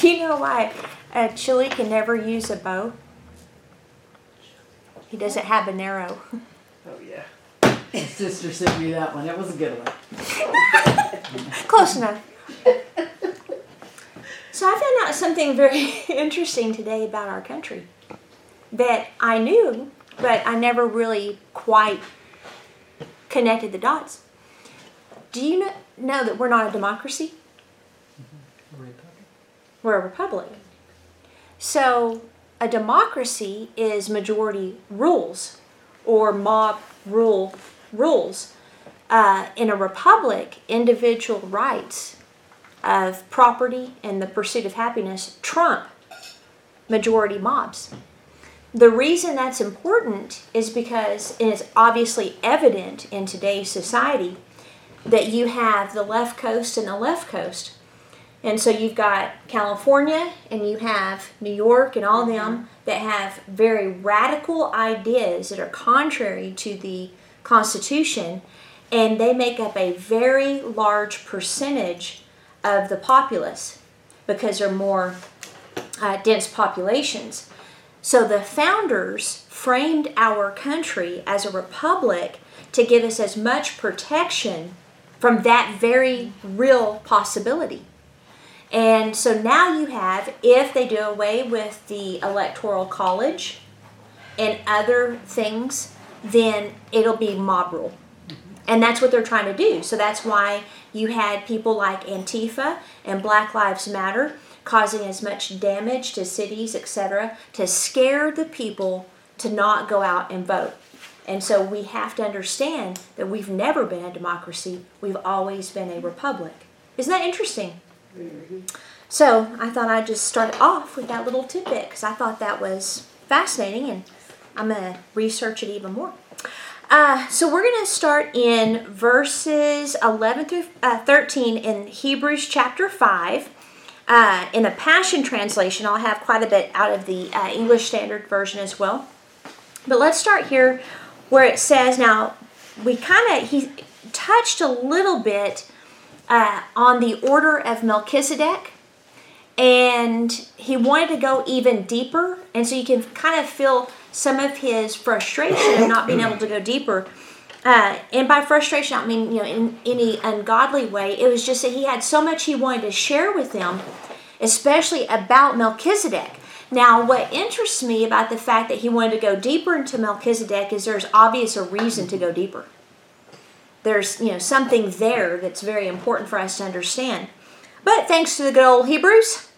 Do you know why a chili can never use a bow? He doesn't have an arrow. Oh yeah. His sister sent me that one. It was a good one. Close enough. So I found out something very interesting today about our country that I knew, but I never really quite connected the dots. Do you kn- know that we're not a democracy? We're a republic. So a democracy is majority rules or mob rule rules. Uh, in a republic, individual rights of property and the pursuit of happiness trump majority mobs. The reason that's important is because it is obviously evident in today's society that you have the left coast and the left coast. And so you've got California and you have New York and all them that have very radical ideas that are contrary to the Constitution, and they make up a very large percentage of the populace because they're more uh, dense populations. So the founders framed our country as a republic to give us as much protection from that very real possibility. And so now you have, if they do away with the electoral college and other things, then it'll be mob rule. And that's what they're trying to do. So that's why you had people like Antifa and Black Lives Matter causing as much damage to cities, etc., to scare the people to not go out and vote. And so we have to understand that we've never been a democracy, we've always been a republic. Isn't that interesting? So I thought I'd just start off with that little tidbit because I thought that was fascinating and I'm going to research it even more. Uh, so we're going to start in verses 11 through uh, 13 in Hebrews chapter 5. Uh, in a Passion translation, I'll have quite a bit out of the uh, English Standard Version as well. But let's start here where it says, now, we kind of, he touched a little bit uh, on the order of Melchizedek and he wanted to go even deeper and so you can kind of feel some of his frustration of not being able to go deeper. Uh, and by frustration i mean you know in any ungodly way it was just that he had so much he wanted to share with them especially about melchizedek. Now what interests me about the fact that he wanted to go deeper into melchizedek is there's obvious a reason to go deeper there's you know something there that's very important for us to understand but thanks to the good old hebrews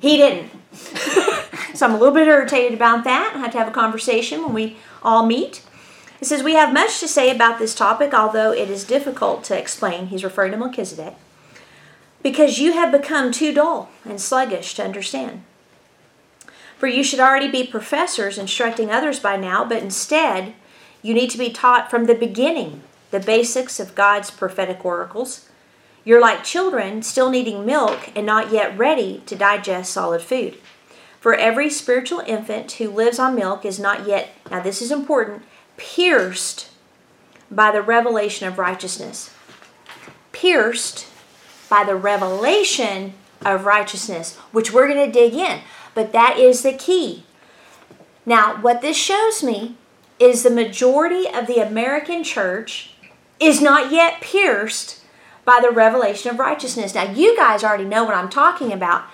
he didn't. so I'm a little bit irritated about that. I have to have a conversation when we all meet. It says, We have much to say about this topic, although it is difficult to explain. He's referring to Melchizedek. Because you have become too dull and sluggish to understand. For you should already be professors instructing others by now, but instead, you need to be taught from the beginning the basics of God's prophetic oracles you're like children still needing milk and not yet ready to digest solid food. For every spiritual infant who lives on milk is not yet, now this is important, pierced by the revelation of righteousness. Pierced by the revelation of righteousness, which we're going to dig in. But that is the key. Now, what this shows me is the majority of the American church is not yet pierced by the revelation of righteousness. Now, you guys already know what I'm talking about.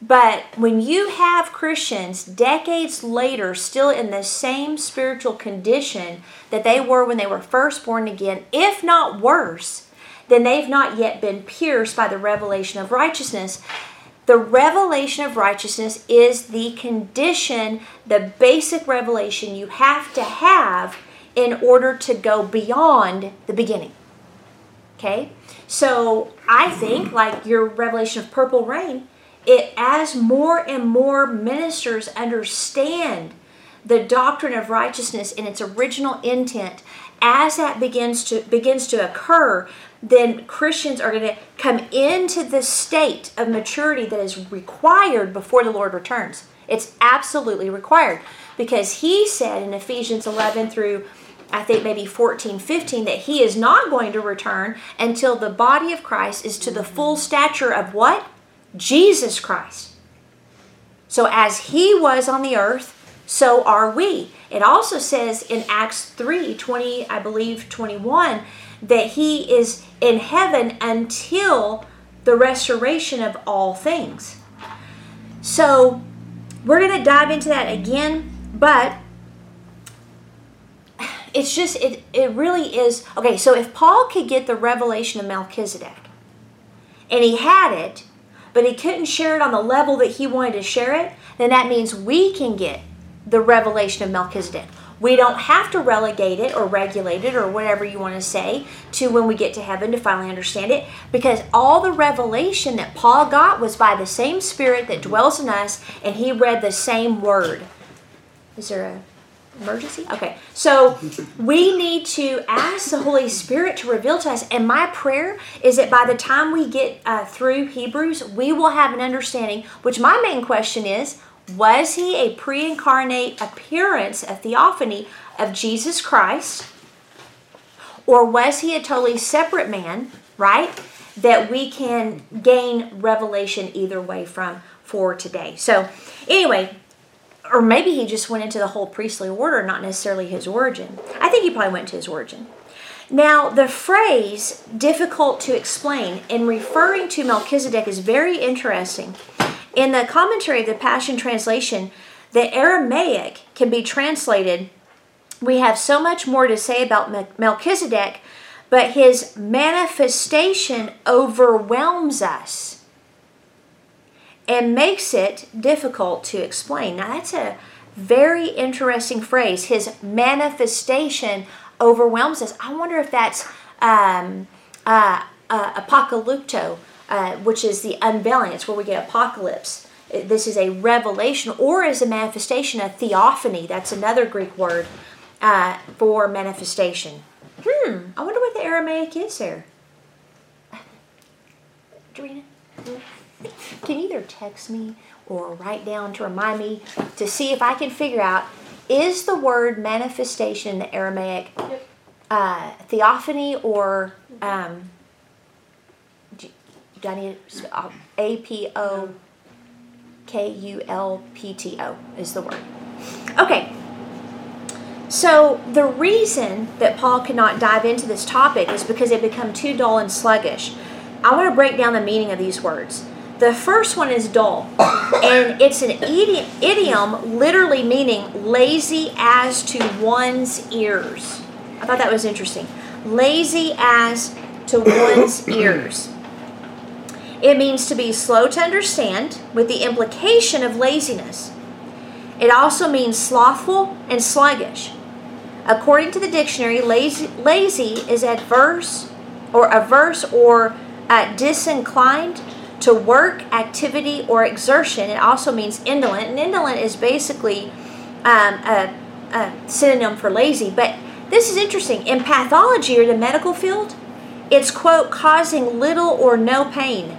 But when you have Christians decades later still in the same spiritual condition that they were when they were first born again, if not worse, then they've not yet been pierced by the revelation of righteousness. The revelation of righteousness is the condition, the basic revelation you have to have in order to go beyond the beginning. Okay? So I think, like your revelation of purple rain, it as more and more ministers understand the doctrine of righteousness in its original intent, as that begins to begins to occur, then Christians are going to come into the state of maturity that is required before the Lord returns. It's absolutely required because he said in Ephesians 11 through I think maybe 14, 15, that he is not going to return until the body of Christ is to the full stature of what? Jesus Christ. So as he was on the earth, so are we. It also says in Acts 3 20, I believe 21, that he is in heaven until the restoration of all things. So we're going to dive into that again, but it's just it it really is okay so if paul could get the revelation of melchizedek and he had it but he couldn't share it on the level that he wanted to share it then that means we can get the revelation of melchizedek we don't have to relegate it or regulate it or whatever you want to say to when we get to heaven to finally understand it because all the revelation that paul got was by the same spirit that dwells in us and he read the same word is there a emergency? Okay. So we need to ask the Holy Spirit to reveal to us. And my prayer is that by the time we get uh, through Hebrews, we will have an understanding, which my main question is was he a pre incarnate appearance, a theophany of Jesus Christ? Or was he a totally separate man, right? That we can gain revelation either way from for today. So, anyway, or maybe he just went into the whole priestly order, not necessarily his origin. I think he probably went to his origin. Now, the phrase difficult to explain in referring to Melchizedek is very interesting. In the commentary of the Passion Translation, the Aramaic can be translated We have so much more to say about Melchizedek, but his manifestation overwhelms us and makes it difficult to explain. Now, that's a very interesting phrase. His manifestation overwhelms us. I wonder if that's um, uh, uh, apocalypto, uh, which is the unveiling. It's where we get apocalypse. This is a revelation, or is a manifestation, a theophany. That's another Greek word uh, for manifestation. Hmm, I wonder what the Aramaic is there. Dorina? can either text me or write down to remind me to see if I can figure out is the word manifestation in the Aramaic uh, theophany or um, do, I A P O K U L P T O is the word. Okay. So the reason that Paul could not dive into this topic is because it become too dull and sluggish. I want to break down the meaning of these words. The first one is dull, and it's an idiom literally meaning lazy as to one's ears. I thought that was interesting. Lazy as to one's ears. It means to be slow to understand with the implication of laziness. It also means slothful and sluggish. According to the dictionary, lazy, lazy is adverse or averse or uh, disinclined to work, activity, or exertion. It also means indolent, and indolent is basically um, a, a synonym for lazy. But this is interesting. In pathology or the medical field, it's, quote, causing little or no pain,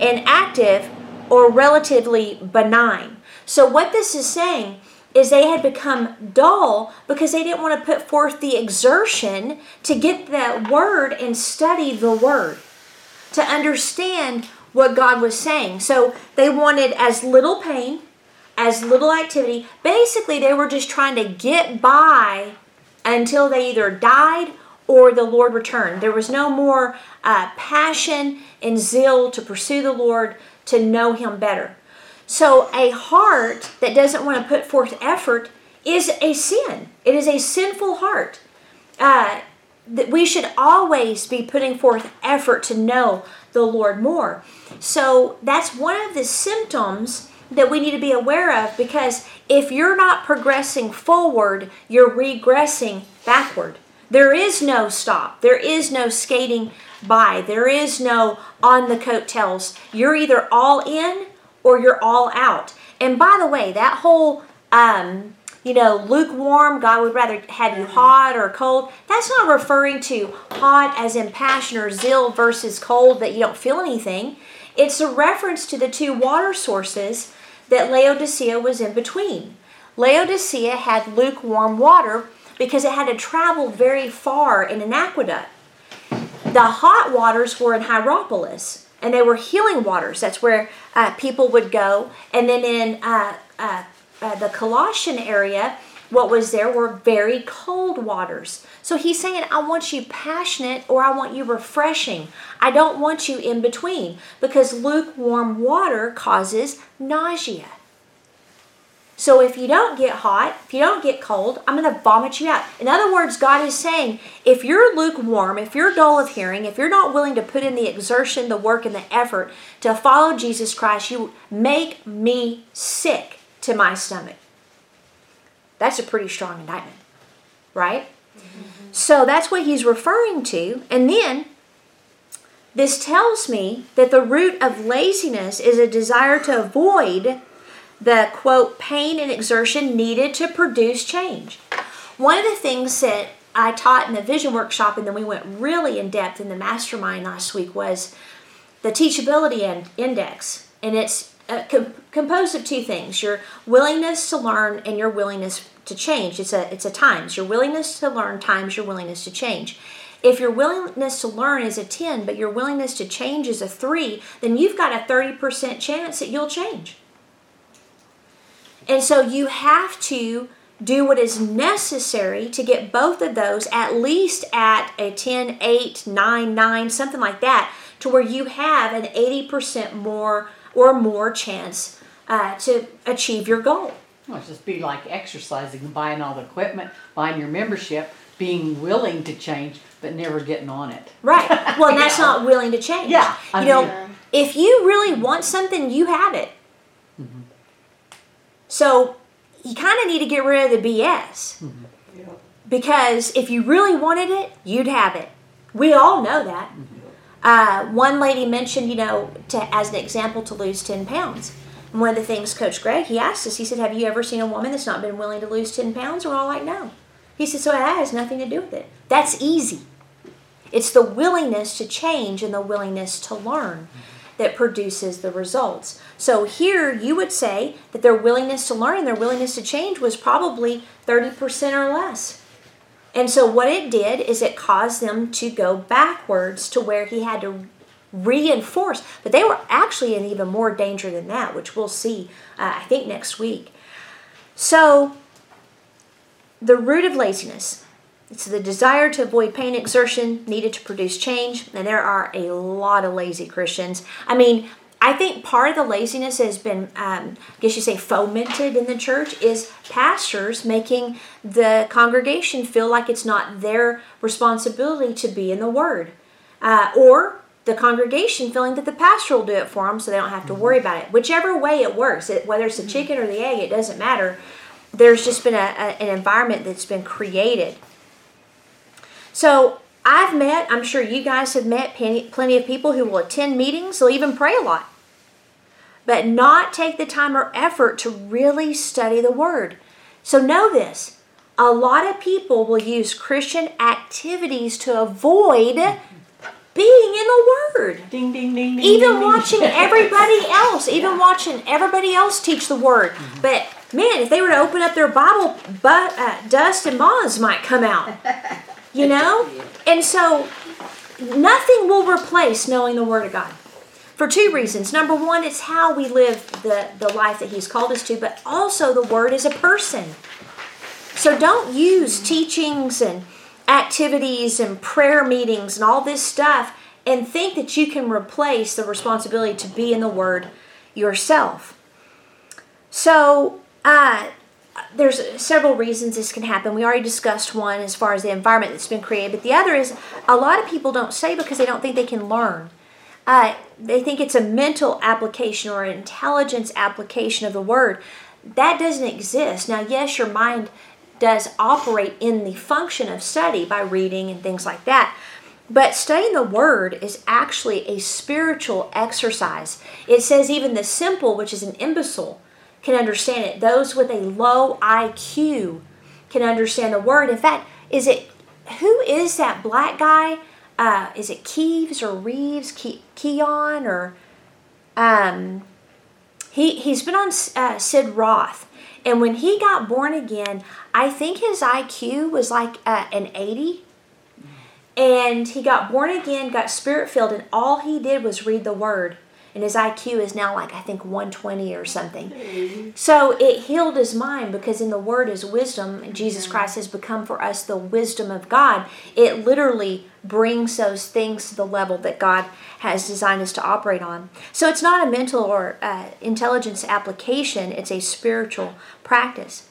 inactive or relatively benign. So, what this is saying is they had become dull because they didn't want to put forth the exertion to get the word and study the word, to understand what God was saying. So they wanted as little pain, as little activity. Basically, they were just trying to get by until they either died or the Lord returned. There was no more uh, passion and zeal to pursue the Lord, to know Him better. So, a heart that doesn't want to put forth effort is a sin. It is a sinful heart. Uh, that we should always be putting forth effort to know the Lord more. So that's one of the symptoms that we need to be aware of because if you're not progressing forward, you're regressing backward. There is no stop. There is no skating by. There is no on the coattails. You're either all in or you're all out. And by the way, that whole um, you know, lukewarm, God would rather have you hot or cold. That's not referring to hot as in passion or zeal versus cold that you don't feel anything. It's a reference to the two water sources that Laodicea was in between. Laodicea had lukewarm water because it had to travel very far in an aqueduct. The hot waters were in Hierapolis, and they were healing waters. That's where uh, people would go. And then in uh, uh, uh, the Colossian area, what was there were very cold waters. So he's saying, I want you passionate or I want you refreshing. I don't want you in between because lukewarm water causes nausea. So if you don't get hot, if you don't get cold, I'm going to vomit you out. In other words, God is saying, if you're lukewarm, if you're dull of hearing, if you're not willing to put in the exertion, the work, and the effort to follow Jesus Christ, you make me sick to my stomach. That's a pretty strong indictment, right? So that's what he's referring to. And then this tells me that the root of laziness is a desire to avoid the quote pain and exertion needed to produce change. One of the things that I taught in the vision workshop, and then we went really in depth in the mastermind last week, was the teachability index. And it's uh, com- composed of two things your willingness to learn and your willingness to change. It's a, it's a times. Your willingness to learn times your willingness to change. If your willingness to learn is a 10, but your willingness to change is a 3, then you've got a 30% chance that you'll change. And so you have to do what is necessary to get both of those at least at a 10, 8, 9, 9, something like that, to where you have an 80% more or more chance uh, to achieve your goal. Well, it's just be like exercising, buying all the equipment, buying your membership, being willing to change, but never getting on it. Right. Well, that's not willing to change. Yeah. I you mean, know, if you really want something, you have it. Mm-hmm. So you kind of need to get rid of the BS. Mm-hmm. Yeah. Because if you really wanted it, you'd have it. We all know that. Mm-hmm. Uh, one lady mentioned, you know, to, as an example, to lose 10 pounds. And one of the things Coach Greg, he asked us, he said, Have you ever seen a woman that's not been willing to lose 10 pounds? We're all like, No. He said, So that has nothing to do with it. That's easy. It's the willingness to change and the willingness to learn that produces the results. So here you would say that their willingness to learn and their willingness to change was probably 30% or less. And so what it did is it caused them to go backwards to where he had to reinforce. But they were actually in even more danger than that, which we'll see, uh, I think, next week. So the root of laziness. It's the desire to avoid pain exertion needed to produce change, and there are a lot of lazy Christians. I mean, I think part of the laziness has been, um, I guess you say, fomented in the church is pastors making the congregation feel like it's not their responsibility to be in the Word. Uh, or the congregation feeling that the pastor will do it for them so they don't have to worry about it. Whichever way it works, it, whether it's the chicken or the egg, it doesn't matter. There's just been a, a, an environment that's been created. So I've met, I'm sure you guys have met plenty, of people who will attend meetings, they'll even pray a lot but not take the time or effort to really study the Word. So know this a lot of people will use Christian activities to avoid being in the Word. Ding, ding, ding, ding. Even ding, watching ding. everybody else, even watching everybody else teach the Word. Mm-hmm. But man, if they were to open up their Bible, but uh, dust and moths might come out. You know? And so nothing will replace knowing the Word of God for two reasons. Number one, it's how we live the, the life that He's called us to, but also the Word is a person. So don't use teachings and activities and prayer meetings and all this stuff and think that you can replace the responsibility to be in the Word yourself. So, uh, there's several reasons this can happen. We already discussed one as far as the environment that's been created, but the other is a lot of people don't say because they don't think they can learn. Uh, they think it's a mental application or an intelligence application of the word. That doesn't exist. Now, yes, your mind does operate in the function of study by reading and things like that. But studying the word is actually a spiritual exercise. It says even the simple, which is an imbecile, can understand it. Those with a low IQ can understand the word. In fact, is it who is that black guy uh, is it Keeves or Reeves, Ke- Keon or um, he he's been on uh, Sid Roth, and when he got born again, I think his IQ was like uh, an eighty, and he got born again, got spirit filled, and all he did was read the word. And his IQ is now like, I think, 120 or something. So it healed his mind because in the word is wisdom, Jesus Christ has become for us the wisdom of God. It literally brings those things to the level that God has designed us to operate on. So it's not a mental or uh, intelligence application, it's a spiritual practice.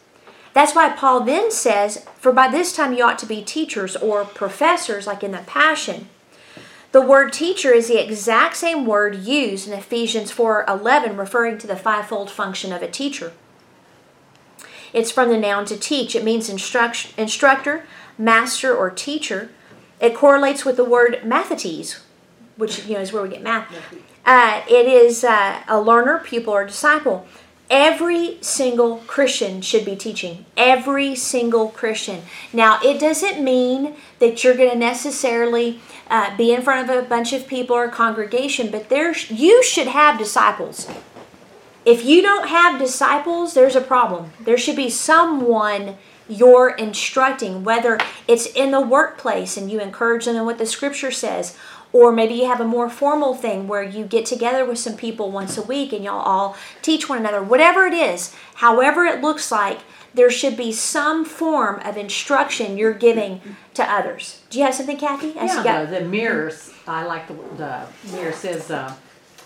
That's why Paul then says, For by this time you ought to be teachers or professors, like in the Passion. The word teacher is the exact same word used in Ephesians 4:11 referring to the fivefold function of a teacher. It's from the noun to teach. It means instruct, instructor, master or teacher. It correlates with the word mathetes, which you know is where we get math. Uh, it is uh, a learner, pupil, or disciple. Every single Christian should be teaching. Every single Christian. Now, it doesn't mean that you're going to necessarily uh, be in front of a bunch of people or a congregation, but there's you should have disciples. If you don't have disciples, there's a problem. There should be someone you're instructing, whether it's in the workplace and you encourage them in what the scripture says, or maybe you have a more formal thing where you get together with some people once a week and y'all all teach one another. Whatever it is, however it looks like, there should be some form of instruction you're giving to others. Do you have something, Kathy? As yeah, got- the, the mirrors. I like the, the mirror says, uh,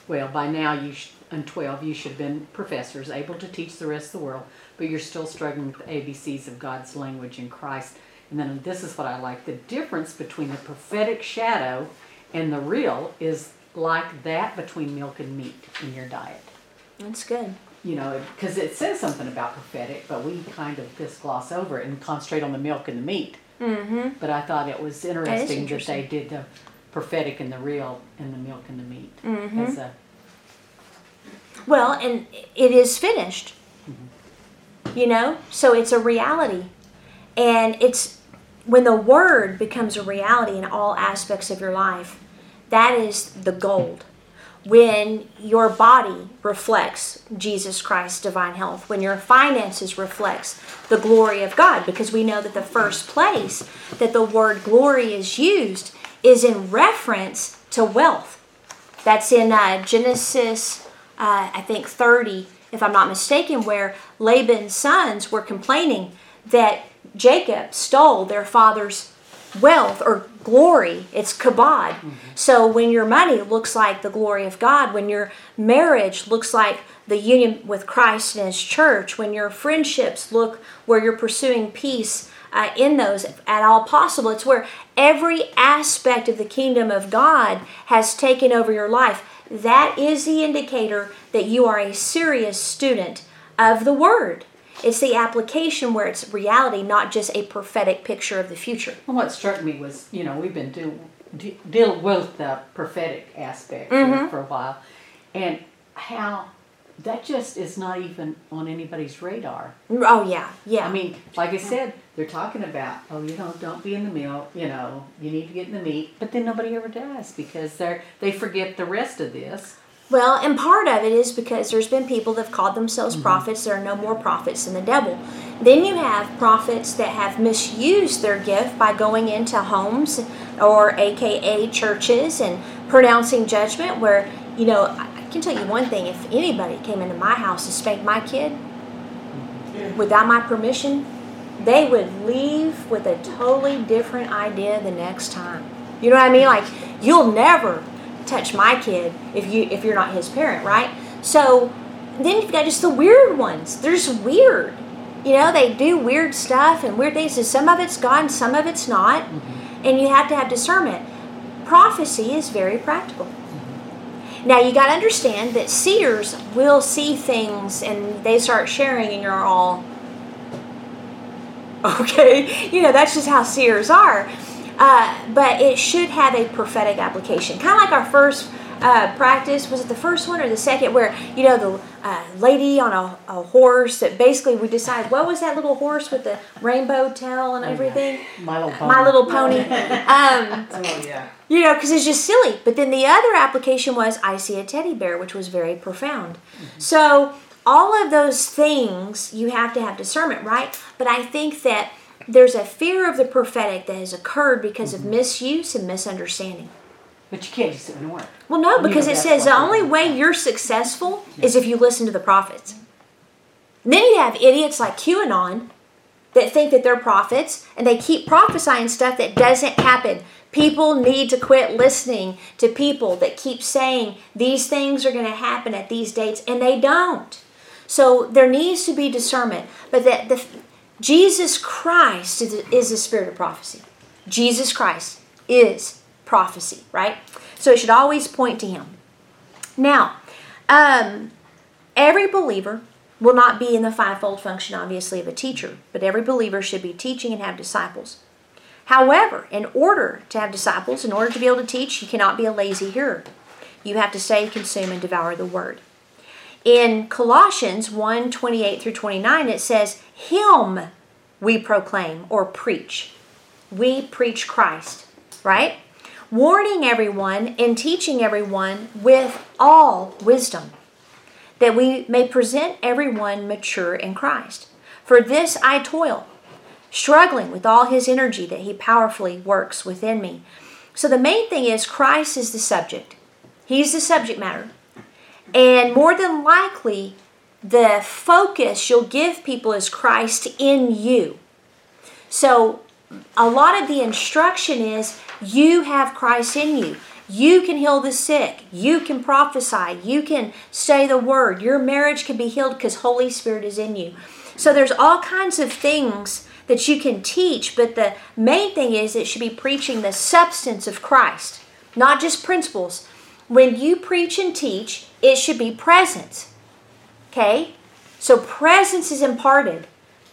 well, by now you sh- and 12 you should have been professors, able to teach the rest of the world, but you're still struggling with the ABCs of God's language in Christ. And then this is what I like the difference between the prophetic shadow and the real is like that between milk and meat in your diet. That's good. You know, because it says something about prophetic, but we kind of just gloss over it and concentrate on the milk and the meat. Mm-hmm. But I thought it was interesting that, interesting. that they did the prophetic and the real and the milk and the meat mm-hmm. as a. Well, and it is finished. Mm-hmm. You know, so it's a reality, and it's when the word becomes a reality in all aspects of your life, that is the gold. When your body reflects Jesus Christ's divine health, when your finances reflects the glory of God, because we know that the first place that the word glory is used is in reference to wealth. That's in uh, Genesis, uh, I think 30, if I'm not mistaken, where Laban's sons were complaining that Jacob stole their father's wealth or glory. It's kabod. Mm-hmm. So when your money looks like the glory of God, when your marriage looks like the union with Christ and His church, when your friendships look where you're pursuing peace uh, in those at all possible, it's where every aspect of the kingdom of God has taken over your life. That is the indicator that you are a serious student of the Word. It's the application where it's reality, not just a prophetic picture of the future. Well, what struck me was, you know, we've been doing deal with the prophetic aspect mm-hmm. for a while, and how that just is not even on anybody's radar. Oh yeah, yeah. I mean, like I said, they're talking about, oh, you know, don't be in the milk. You know, you need to get in the meat, but then nobody ever does because they're they forget the rest of this. Well, and part of it is because there's been people that have called themselves mm-hmm. prophets. There are no more prophets than the devil. Then you have prophets that have misused their gift by going into homes or AKA churches and pronouncing judgment. Where, you know, I can tell you one thing if anybody came into my house to spank my kid without my permission, they would leave with a totally different idea the next time. You know what I mean? Like, you'll never touch my kid if you if you're not his parent, right? So then you've got just the weird ones. They're just weird. You know, they do weird stuff and weird things. And some of it's God and some of it's not. Mm-hmm. And you have to have discernment. Prophecy is very practical. Mm-hmm. Now you got to understand that seers will see things and they start sharing, and you're all okay. You know that's just how seers are. Uh, but it should have a prophetic application. Kind of like our first uh, practice. Was it the first one or the second? Where, you know, the uh, lady on a, a, horse that basically we decided, what was that little horse with the rainbow tail and everything? My Little Pony. My Little Pony. um, oh, yeah. You know, because it's just silly. But then the other application was, I see a teddy bear, which was very profound. Mm-hmm. So all of those things, you have to have discernment, right? But I think that there's a fear of the prophetic that has occurred because of mm-hmm. misuse and misunderstanding. But you can't just ignore it. Well, no, You because know it says the only way you're successful is if you listen to the prophets. And then you have idiots like QAnon that think that they're prophets and they keep prophesying stuff that doesn't happen. People need to quit listening to people that keep saying these things are going to happen at these dates and they don't. So there needs to be discernment, but that the Jesus Christ is, the spirit of prophecy. Jesus Christ is prophecy, right? So it should always point to him. Now, um, every believer will not be in the fivefold function, obviously, of a teacher, but every believer should be teaching and have disciples. However, in order to have disciples, in order to be able to teach, you cannot be a lazy hearer. You have to study, consume, and devour the word. In Colossians 1 28 through 29, it says, Him we proclaim or preach. We preach Christ, right? Warning everyone and teaching everyone with all wisdom, that we may present everyone mature in Christ. For this I toil, struggling with all his energy that he powerfully works within me. So the main thing is Christ is the subject. He's the subject matter. And more than likely, the focus you'll give people is Christ in you. So a lot of the instruction is you have Christ in you. You can heal the sick. You can prophesy. You can say the word. Your marriage can be healed because Holy Spirit is in you. So there's all kinds of things that you can teach, but the main thing is it should be preaching the substance of Christ, not just principles. When you preach and teach, it should be presence. Okay? So presence is imparted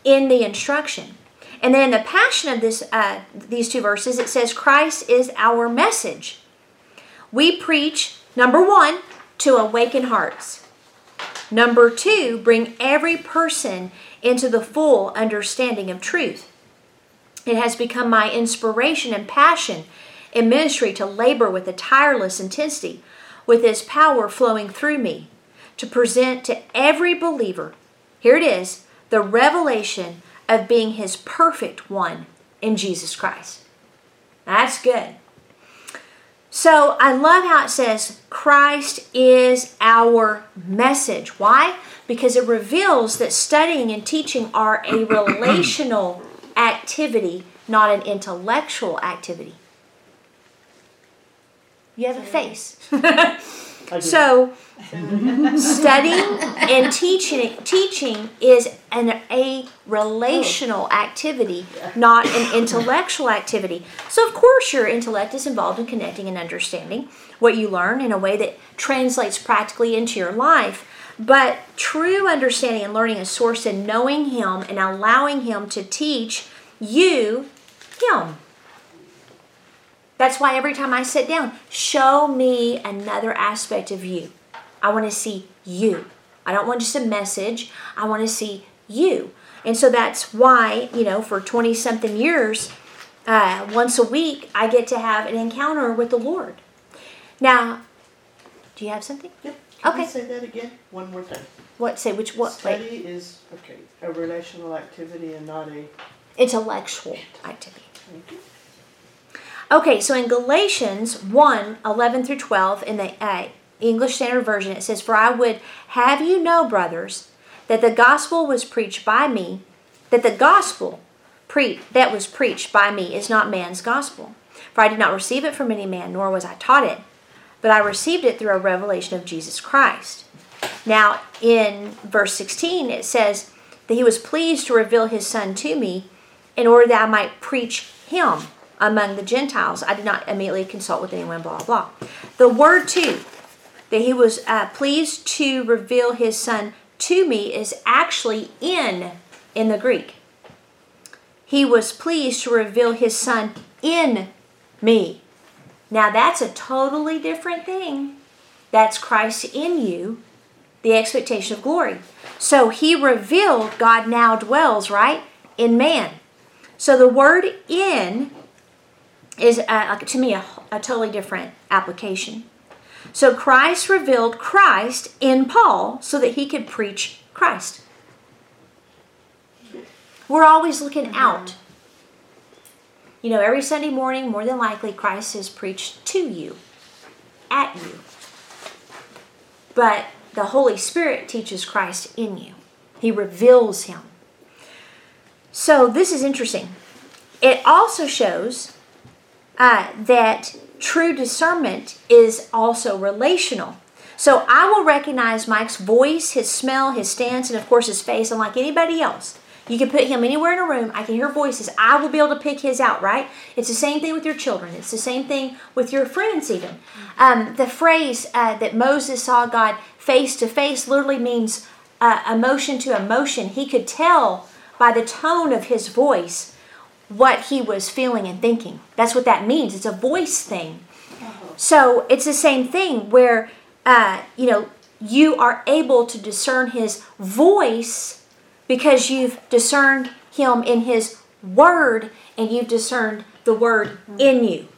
in the instruction. And then in the passion of this, uh, these two verses, it says Christ is our message. We preach, number one, to awaken hearts. Number two, bring every person into the full understanding of truth. It has become my inspiration and passion in ministry to labor with a tireless intensity, with His power flowing through me, to present to every believer, here it is, the revelation of being His perfect one in Jesus Christ. That's good. So I love how it says Christ is our message. Why? Because it reveals that studying and teaching are a relational activity, not an intellectual activity. You have a face. So, studying and teaching teaching is an a relational activity, not an intellectual activity. So, of course, your intellect is involved in connecting and understanding what you learn in a way that translates practically into your life. But true understanding and learning is sourced in knowing Him and allowing Him to teach you Him. That's why every time I sit down, show me another aspect of you. I want to see you. I don't want just a message. I want to see you. And so that's why, you know, for 20 something years, uh, once a week, I get to have an encounter with the Lord. Now, do you have something? Yep. Can Okay. say that again? One more time. What, say, which, what, Study wait, is, okay, a relational activity and not a, intellectual activity. Okay, so in Galatians 1 11 through 12, in the uh, English Standard Version, it says, For I would have you know, brothers, that the gospel was preached by me, that the gospel pre- that was preached by me is not man's gospel. For I did not receive it from any man, nor was I taught it, but I received it through a revelation of Jesus Christ. Now, in verse 16, it says that he was pleased to reveal his son to me in order that I might preach him among the Gentiles. I did not immediately consult with anyone, blah, blah. The word to, that he was uh, pleased to reveal his son to me, is actually in in the Greek. He was pleased to reveal his son in me. Now, that's a totally different thing. That's Christ in you, the expectation of glory. So he revealed God now dwells, right, in man. So the word in is, uh, like, to me, a, a totally different application. So Christ revealed Christ in Paul so that he could preach Christ. We're always looking out You know, every Sunday morning, more than likely, Christ is preached to you, at you. But the Holy Spirit teaches Christ in you, He reveals Him. So, this is interesting. It also shows uh, that true discernment is also relational. So I will recognize Mike's voice, his smell, his stance, and of course his face, unlike anybody else. You can put him anywhere in a room. I can hear voices. I will be able to pick his out, right? It's the same thing with your children. It's the same thing with your friends, even. Um, the phrase uh, that Moses saw God face to face literally means uh, emotion to emotion. He could tell by the tone of his voice what he was feeling and thinking. That's what that means. It's a voice thing. So it's the same thing where, uh, you know, you are able to discern his voice because you've discerned him in his word and you've discerned the word in you.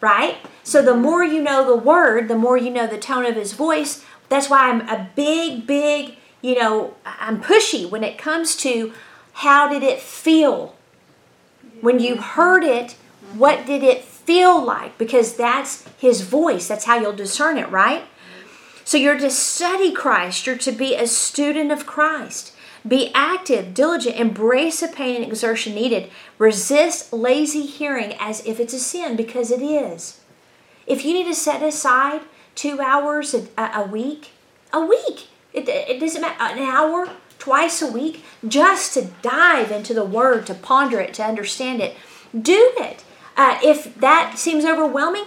Right? So the more you know the word, the more you know the tone of his voice. That's why I'm a big, big, you know, I'm pushy when it comes to how did it feel? When you heard it, what did it feel like? Because that's his voice. That's how you'll discern it, right? So you're to study Christ. You're to be a student of Christ. Be active, diligent, embrace the pain and exertion needed. Resist lazy hearing as if it's a sin, because it is. If you need to set aside two hours a, a week, a week, it, it doesn't matter, an hour, twice a week, just to dive into the Word, to ponder it, to understand it, do it. Uh, if that seems overwhelming,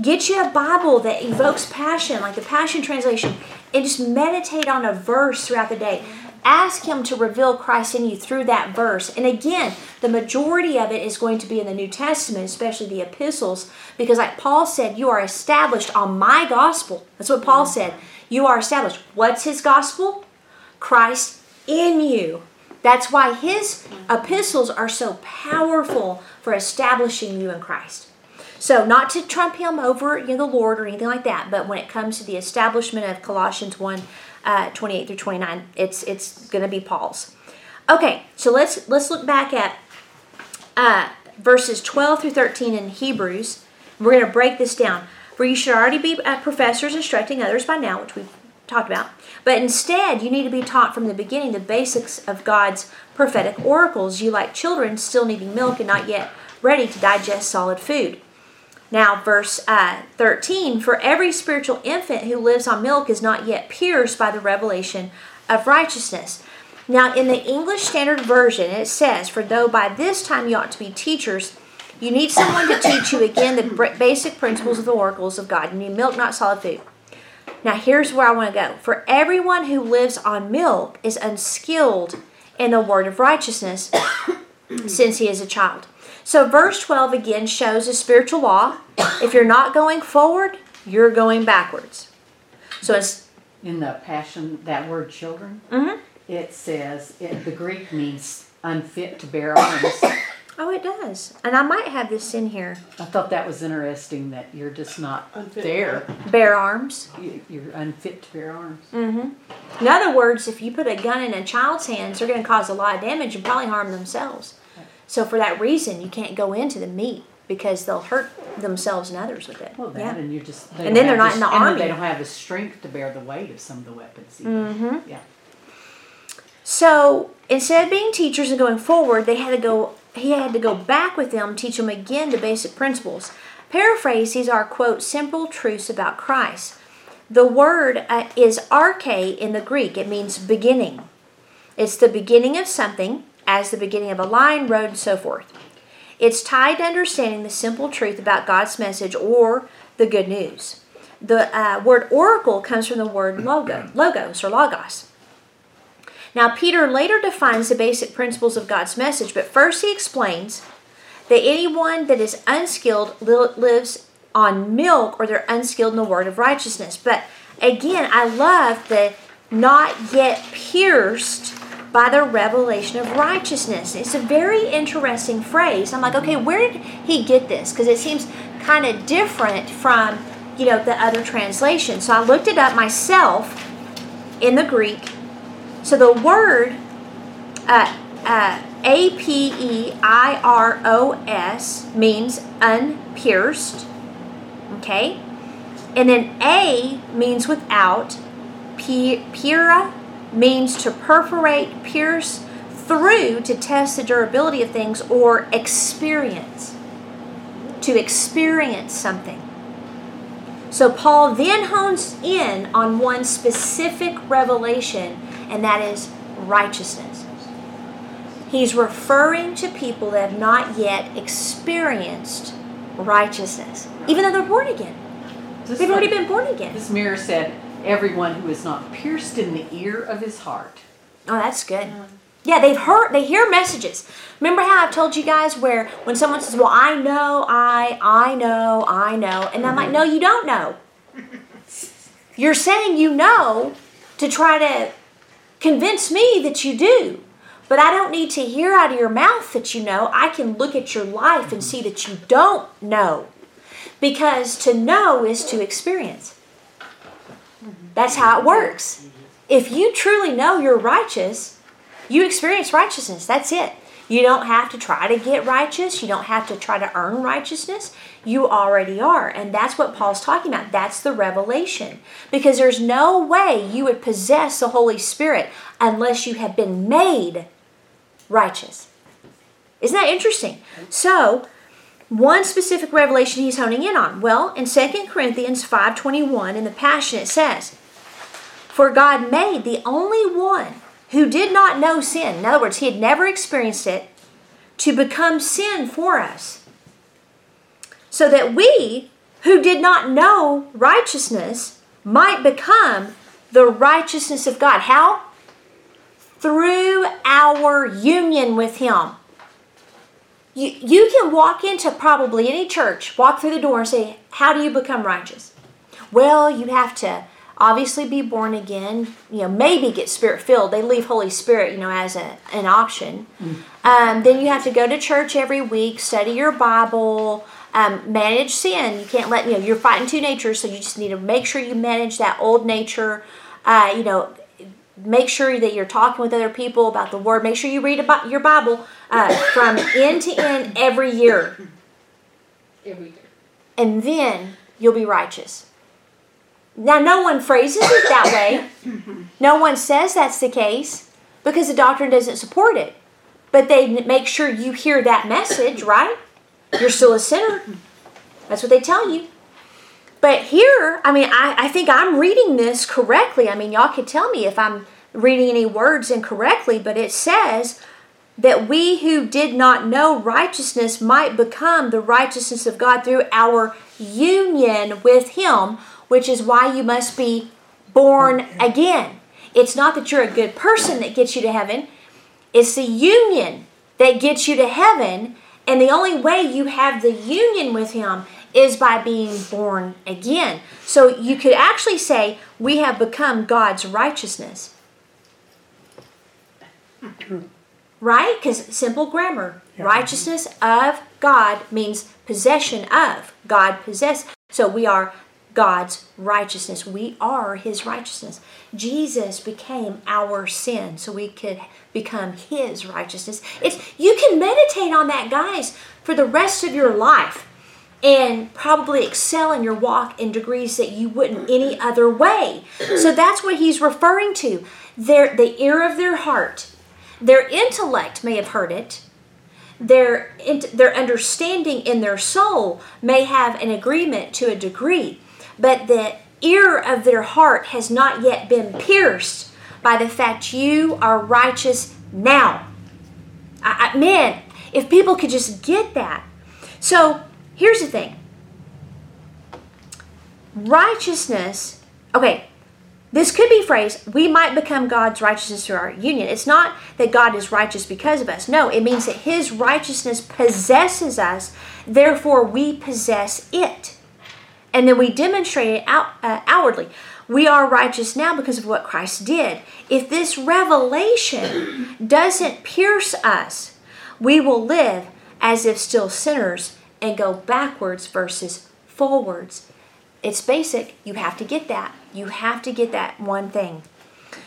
get you a Bible that evokes passion, like the Passion Translation, and just meditate on a verse throughout the day. Ask Him to reveal Christ in you through that verse. And again, the majority of it is going to be in the New Testament, especially the epistles, because, like Paul said, you are established on my gospel. That's what Paul said. You are established. What's his gospel? Christ in you. That's why his epistles are so powerful for establishing you in Christ. So, not to trump him over you know, the Lord or anything like that, but when it comes to the establishment of Colossians 1 uh, 28 through 29, it's, it's going to be Paul's. Okay, so let's, let's look back at uh, verses 12 through 13 in Hebrews. We're going to break this down. For you should already be uh, professors instructing others by now, which we've talked about. But instead, you need to be taught from the beginning the basics of God's prophetic oracles. You, like children, still needing milk and not yet ready to digest solid food. Now, verse uh, 13 For every spiritual infant who lives on milk is not yet pierced by the revelation of righteousness. Now, in the English Standard Version, it says, For though by this time you ought to be teachers, you need someone to teach you again the basic principles of the oracles of God. You need milk, not solid food. Now, here's where I want to go. For everyone who lives on milk is unskilled in the word of righteousness since he is a child. So, verse 12 again shows a spiritual law. If you're not going forward, you're going backwards. So, it's In the Passion, that word children, Mhm. it says, it, the Greek means unfit to bear arms. oh, it does. And I might have this in here I thought that was interesting that you're just not Unfit there. bare arms. You- You're unfit to bear arms. Mm-hmm. In other words, if you put a gun in a child's hands, they're going to cause a lot of damage and probably harm themselves. So, for that reason, you can't go into the meat because they'll hurt themselves and others with it. Well, that yeah. and you just. They And then they're have not in the and army. They don't have the strength to bear the weight of some of the weapons. Either. Mhm. Yeah. So instead of being teachers and going forward, they had to go. He had to go back with them, teach them again the basic principles. Paraphrase: These are quote simple truths about Christ. The word uh, is arche in the Greek. It means beginning. It's the beginning of something, as the beginning of a line, road, and so forth. It's tied to understanding the simple truth about God's message or the good news. The uh, word oracle comes from the word logo, logos or logos. Now, Peter later defines the basic principles of God's message, but first he explains that anyone that is unskilled li- lives on milk or they're unskilled in the word of righteousness. But again, I love the not yet pierced by the revelation of righteousness. It's a very interesting phrase. I'm like, okay, where did he get this? Because it seems kind of different from, you know, the other translation. So I looked it up myself in the Greek. So the word uh, uh, A P E I R O S means unpierced. Okay? And then A means without. Pira means to perforate, pierce through to test the durability of things or experience. To experience something. So Paul then hones in on one specific revelation, and that is righteousness. He's referring to people that have not yet experienced righteousness, even though they're born again. This They've already one- been born again. This mirror said, "Everyone who is not pierced in the ear of his heart." Oh, that's good. Yeah, they've heard, they hear messages. Remember how I've told you guys where when someone says, Well, I know, I, I know, I know, and I'm like, mm-hmm. No, you don't know. You're saying you know to try to convince me that you do. But I don't need to hear out of your mouth that you know. I can look at your life and see that you don't know. Because to know is to experience. That's how it works. If you truly know you're righteous, you experience righteousness. That's it. You don't have to try to get righteous. You don't have to try to earn righteousness. You already are. And that's what Paul's talking about. That's the revelation. Because there's no way you would possess the Holy Spirit unless you have been made righteous. Isn't that interesting? So, one specific revelation he's honing in on. Well, in 2 Corinthians 5:21 in the Passion it says, "For God made the only one who did not know sin, in other words, he had never experienced it, to become sin for us, so that we who did not know righteousness might become the righteousness of God." How? Through our union with him. You, you can walk into probably any church, walk through the door and say, How do you become righteous? Well, you have to obviously be born again, you know, maybe get spirit filled. They leave Holy Spirit, you know, as a, an option. Um, then you have to go to church every week, study your Bible, um, manage sin. You can't let, you know, you're fighting two natures, so you just need to make sure you manage that old nature. Uh, you know, make sure that you're talking with other people about the word make sure you read about your bible uh, from end to end every year Every year. and then you'll be righteous now no one phrases it that way. No one says that's the case because the doctrine doesn't support it. But they make sure you hear that message right? You're still a sinner. That's what they tell you. But here, I mean, I, I think I'm reading this correctly. I mean, y'all could tell me if I'm reading any words incorrectly, but it says that we who did not know righteousness might become the righteousness of God through our union with Him, which is why you must be born again. It's not that you're a good person that gets you to heaven, it's the union that gets you to heaven. And the only way you have the union with Him is by being born again. So you could actually say, we have become God's righteousness. Right? Because simple grammar. Righteousness of God means possession of. God possess. So we are God's righteousness. We are his righteousness. Jesus became our sin so we could become his righteousness. It's you can meditate on that guys for the rest of your life and probably excel in your walk in degrees that you wouldn't any other way. So that's what he's referring to. Their the ear of their heart. Their intellect may have heard it. Their their understanding in their soul may have an agreement to a degree, but the ear of their heart has not yet been pierced by the fact you are righteous now. I, I, man, if people could just get that. So here's the thing righteousness, okay, this could be phrased, we might become God's righteousness through our union. It's not that God is righteous because of us. No, it means that His righteousness possesses us, therefore we possess it. And then we demonstrate it out, uh, outwardly. We are righteous now because of what Christ did. If this revelation doesn't pierce us, we will live as if still sinners and go backwards versus forwards. It's basic. You have to get that. You have to get that one thing.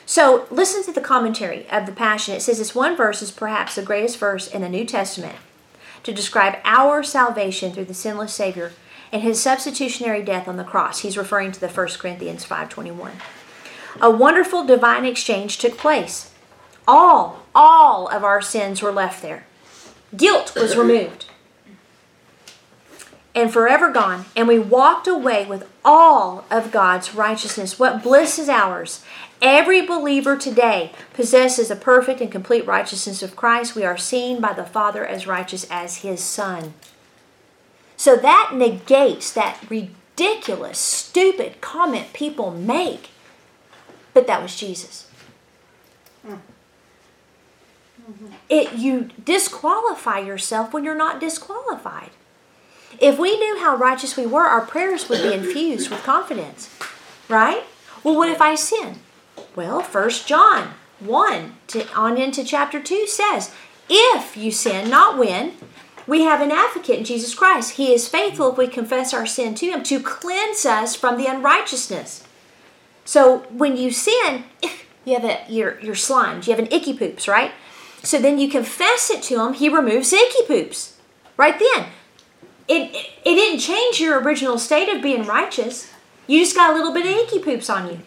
So listen to the commentary of the Passion. It says this one verse is perhaps the greatest verse in the New Testament to describe our salvation through the sinless Savior and his substitutionary death on the cross. He's referring to the 1 Corinthians 5:21. A wonderful divine exchange took place. All, all of our sins were left there. Guilt was removed and forever gone, and we walked away with all of God's righteousness. What bliss is ours! Every believer today possesses a perfect and complete righteousness of Christ. We are seen by the Father as righteous as His Son. So that negates that ridiculous, stupid comment people make. But that was Jesus. It you disqualify yourself when you're not disqualified. If we knew how righteous we were, our prayers would be infused with confidence. Right? Well, what if I sin? Well, First John 1 to, on into chapter 2 says, If you sin, not when, we have an advocate in Jesus Christ. He is faithful if we confess our sin to Him to cleanse us from the unrighteousness. So when you sin, you have a, your, your slimes, you have an icky poops, right? So then you confess it to Him, He removes icky poops. Right then. It, it, it didn't change your original state of being righteous. You just got a little bit of icky poops on you.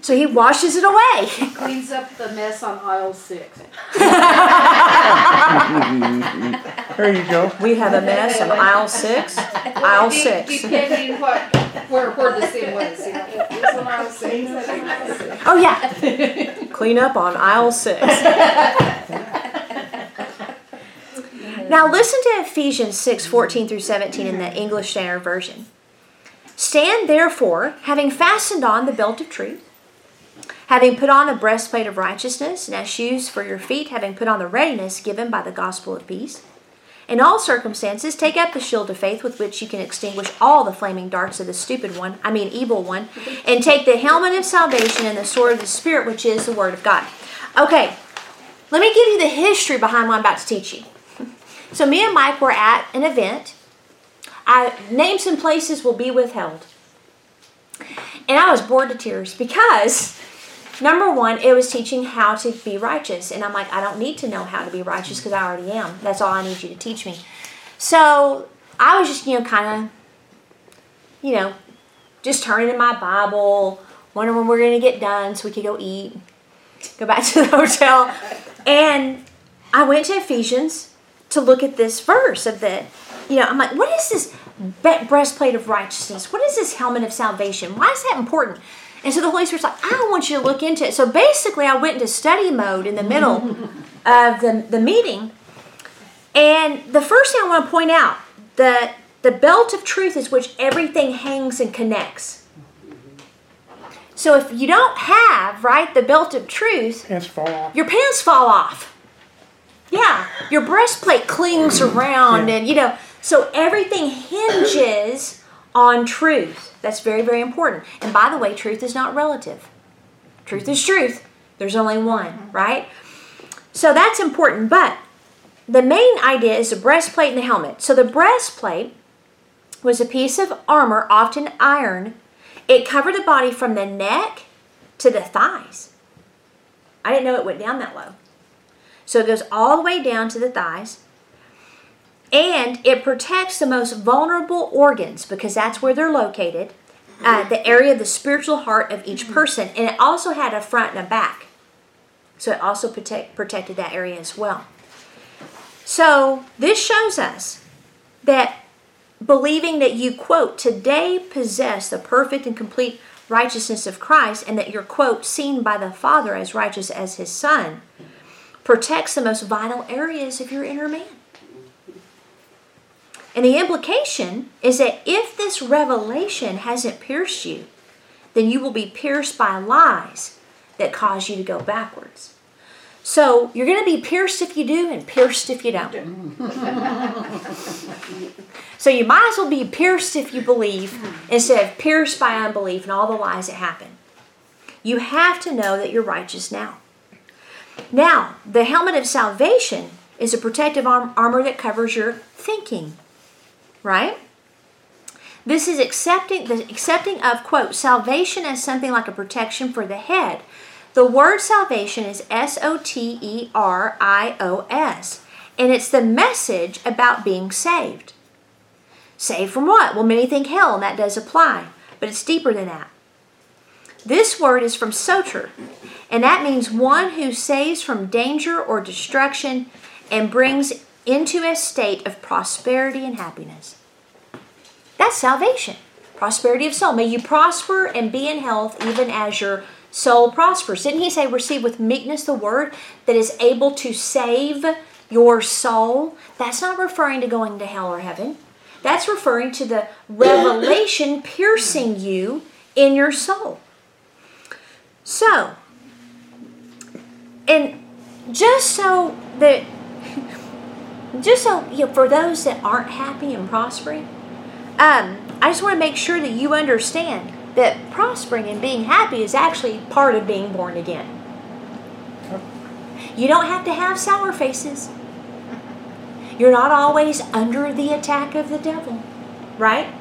So he washes it away. He Cleans up the mess on aisle six. There you go. We have a mess in aisle six. Aisle De- six. Depending what, where, where the sin was, you know, if it's on aisle six, that's on aisle six. Oh yeah. Clean up on aisle six. now listen to Ephesians 6, 14 through 17 in the English Standard Version. Stand therefore, having fastened on the belt of truth, having put on a breastplate of righteousness, and as shoes for your feet, having put on the readiness given by the gospel of peace. In all circumstances, take up the shield of faith with which you can extinguish all the flaming darts of the stupid one, I mean, evil one, and take the helmet of salvation and the sword of the Spirit, which is the Word of God. Okay, let me give you the history behind what I'm about to teach you. So, me and Mike were at an event. I, names and places will be withheld. And I was bored to tears because, number one, it was teaching how to be righteous. And I'm like, I don't need to know how to be righteous because I already am. That's all I need you to teach me. So I was just, you know, kind of, you know, just turning in my Bible, wondering when we're going to get done so we could go eat, go back to the hotel. And I went to Ephesians to look at this verse of the, you know, I'm like, what is this breastplate of righteousness? What is this helmet of salvation? Why is that important? And so the Holy Spirit's like, I want you to look into it. So basically, I went into study mode in the middle of the, the meeting. And the first thing I want to point out the, the belt of truth is which everything hangs and connects. So if you don't have, right, the belt of truth, Pants fall off. your pants fall off. Yeah, your breastplate clings around, and you know, so everything hinges on truth. That's very, very important. And by the way, truth is not relative. Truth is truth. There's only one, mm-hmm. right? So that's important. But the main idea is the breastplate and the helmet. So the breastplate was a piece of armor, often iron. It covered the body from the neck to the thighs. I didn't know it went down that low. So it goes all the way down to the thighs. And it protects the most vulnerable organs because that's where they're located, uh, the area of the spiritual heart of each person. And it also had a front and a back. So it also protect, protected that area as well. So this shows us that believing that you, quote, today possess the perfect and complete righteousness of Christ, and that you're, quote, seen by the Father as righteous as his Son, protects the most vital areas of your inner man. And the implication is that if this revelation hasn't pierced you, then you will be pierced by lies that cause you to go backwards. So you're going to be pierced if you do and pierced if you don't. so you might as well be pierced if you believe instead of pierced by unbelief and all the lies that happen. You have to know that you're righteous now. Now, the helmet of salvation is a protective arm- armor that covers your thinking, right? This is accepting the accepting of quote salvation as something like a protection for the head, The word salvation is S O T E R I O S, and it's the message about being saved. Saved from what? Well, many think hell, and that does apply, but it's deeper than that. This word is from soter, and that means one who saves from danger or destruction and brings into a state of prosperity and happiness. That's salvation, prosperity of soul. May you prosper and be in health even as your soul prospers. Didn't he say, receive with meekness the word that is able to save your soul? That's not referring to going to hell or heaven. That's referring to the revelation piercing you in your soul. So, and just so that, just so you know, for those that aren't happy and prospering, um, I just want to make sure that you understand that prospering and being happy is actually part of being born again. You don't have to have sour faces. You're not always under the attack of the devil, right?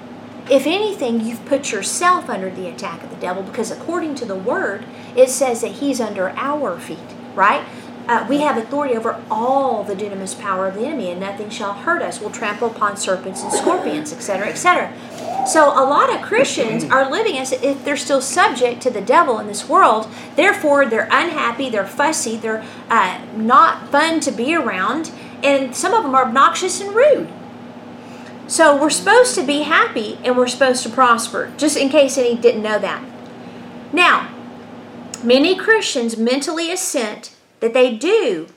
If anything, you've put yourself under the attack of the devil because according to the word, it says that he's under our feet, right? Uh, we have authority over all the dunamis power of the enemy, and nothing shall hurt us. We'll trample upon serpents and scorpions, etc., etc. So, a lot of Christians are living as if they're still subject to the devil in this world. Therefore, they're unhappy, they're fussy, they're uh, not fun to be around, and some of them are obnoxious and rude. So, we're supposed to be happy and we're supposed to prosper, just in case any didn't know that. Now, many Christians mentally assent that they do,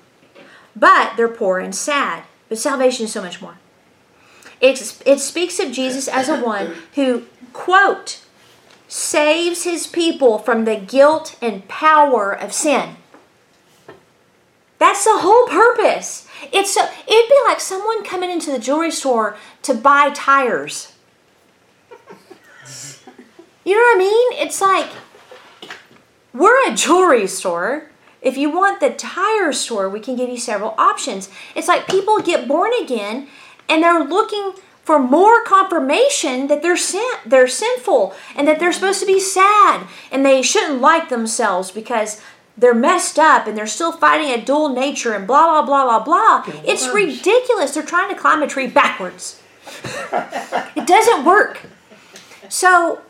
but they're poor and sad. But salvation is so much more. It, it speaks of Jesus as a one who, quote, saves his people from the guilt and power of sin. That's the whole purpose. It's so, it'd be like someone coming into the jewelry store to buy tires. You know what I mean? It's like we're a jewelry store. If you want the tire store, we can give you several options. It's like people get born again and they're looking for more confirmation that they're sin, they're sinful and that they're supposed to be sad and they shouldn't like themselves because they're messed up and they're still fighting a dual nature and blah blah blah blah blah. It's ridiculous. They're trying to climb a tree backwards. it doesn't work. So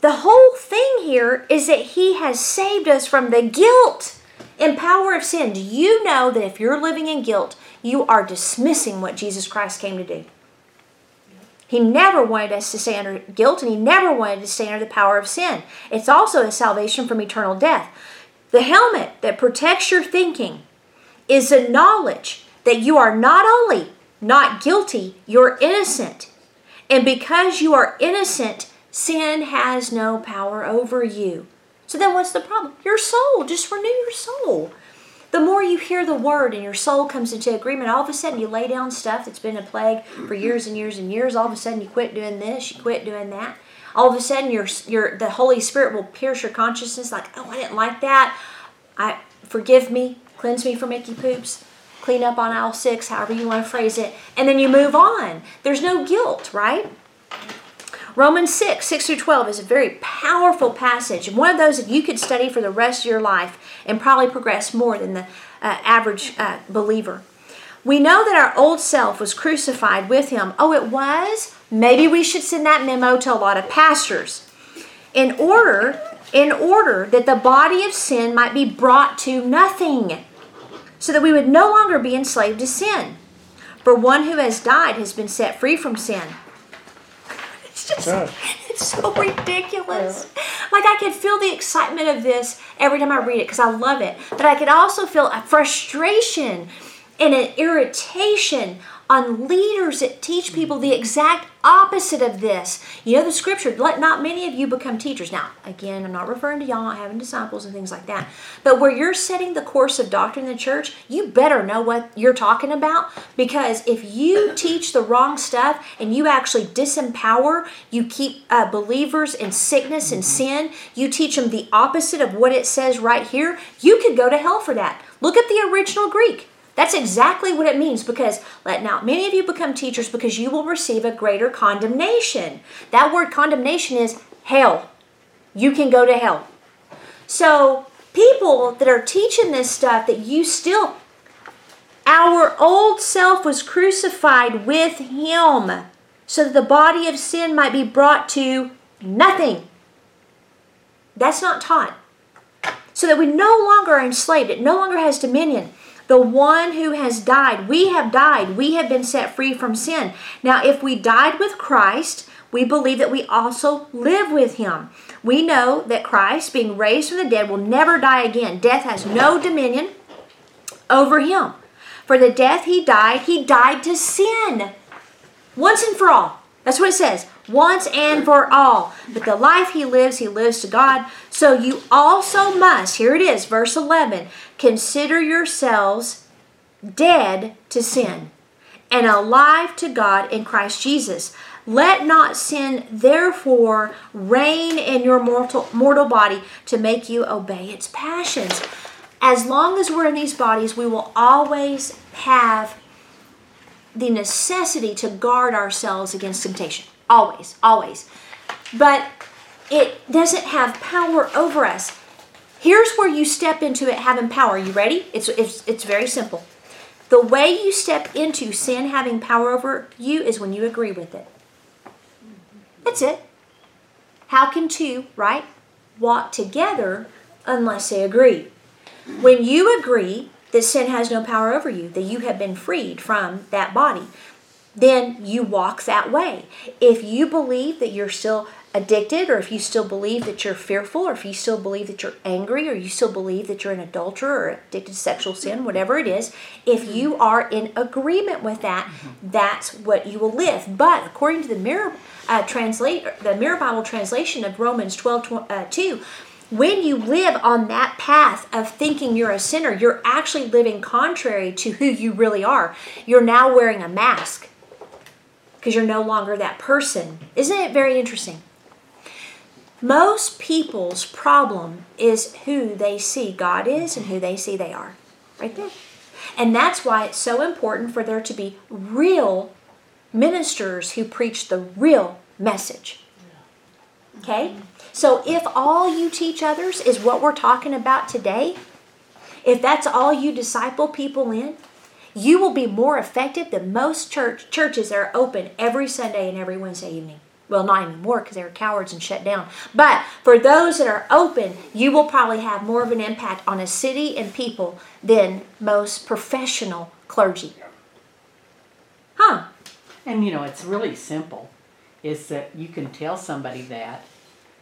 the whole thing here is that he has saved us from the guilt and power of sin. Do you know that if you're living in guilt, you are dismissing what Jesus Christ came to do? He never wanted us to stay under guilt and he never wanted to stay under the power of sin. It's also a salvation from eternal death. The helmet that protects your thinking is the knowledge that you are not only not guilty, you're innocent. And because you are innocent, sin has no power over you. So then what's the problem? Your soul. Just renew your soul. The more you hear the word and your soul comes into agreement, all of a sudden you lay down stuff that's been a plague for years and years and years. All of a sudden you quit doing this, you quit doing that. All of a sudden your your the Holy Spirit will pierce your consciousness like, oh, I didn't like that. I forgive me, cleanse me from icky poops, clean up on aisle six, however you want to phrase it, and then you move on. There's no guilt, right? Romans 6, 6 through 12 is a very powerful passage, and one of those that you could study for the rest of your life and probably progress more than the uh, average uh, believer. We know that our old self was crucified with him. Oh, it was? Maybe we should send that memo to a lot of pastors. In order, in order that the body of sin might be brought to nothing, so that we would no longer be enslaved to sin. For one who has died has been set free from sin. It's just, it's so ridiculous. Like I could feel the excitement of this every time I read it because I love it. But I could also feel a frustration and an irritation on leaders that teach people the exact opposite of this. You know the scripture, let not many of you become teachers. Now, again, I'm not referring to y'all having disciples and things like that. But where you're setting the course of doctrine in the church, you better know what you're talking about because if you teach the wrong stuff and you actually disempower, you keep uh, believers in sickness and sin, you teach them the opposite of what it says right here, you could go to hell for that. Look at the original Greek. That's exactly what it means because let not many of you become teachers because you will receive a greater condemnation. That word condemnation is hell. You can go to hell. So people that are teaching this stuff that you still our old self was crucified with him so that the body of sin might be brought to nothing. That's not taught. So that we no longer are enslaved, it no longer has dominion. The one who has died, we have died, we have been set free from sin. Now, if we died with Christ, we believe that we also live with him. We know that Christ, being raised from the dead, will never die again. Death has no dominion over him. For the death he died, he died to sin once and for all. That's what it says. Once and for all. But the life he lives, he lives to God. So you also must, here it is, verse 11, consider yourselves dead to sin and alive to God in Christ Jesus. Let not sin therefore reign in your mortal, mortal body to make you obey its passions. As long as we're in these bodies, we will always have the necessity to guard ourselves against temptation. Always, always. But it doesn't have power over us. Here's where you step into it having power. You ready? It's, it's, it's very simple. The way you step into sin having power over you is when you agree with it. That's it. How can two, right, walk together unless they agree? When you agree that sin has no power over you, that you have been freed from that body, then you walk that way. If you believe that you're still addicted, or if you still believe that you're fearful, or if you still believe that you're angry, or you still believe that you're an adulterer or addicted to sexual sin, whatever it is, if you are in agreement with that, that's what you will live. But according to the Mirror uh, translate, the Mirror Bible translation of Romans 12, uh, 2, when you live on that path of thinking you're a sinner, you're actually living contrary to who you really are. You're now wearing a mask because you're no longer that person. Isn't it very interesting? Most people's problem is who they see God is and who they see they are. Right there. And that's why it's so important for there to be real ministers who preach the real message. Okay? So if all you teach others is what we're talking about today, if that's all you disciple people in, you will be more effective than most church churches that are open every Sunday and every Wednesday evening. Well, not anymore because they were cowards and shut down. But for those that are open, you will probably have more of an impact on a city and people than most professional clergy. Huh? And you know, it's really simple. Is that you can tell somebody that,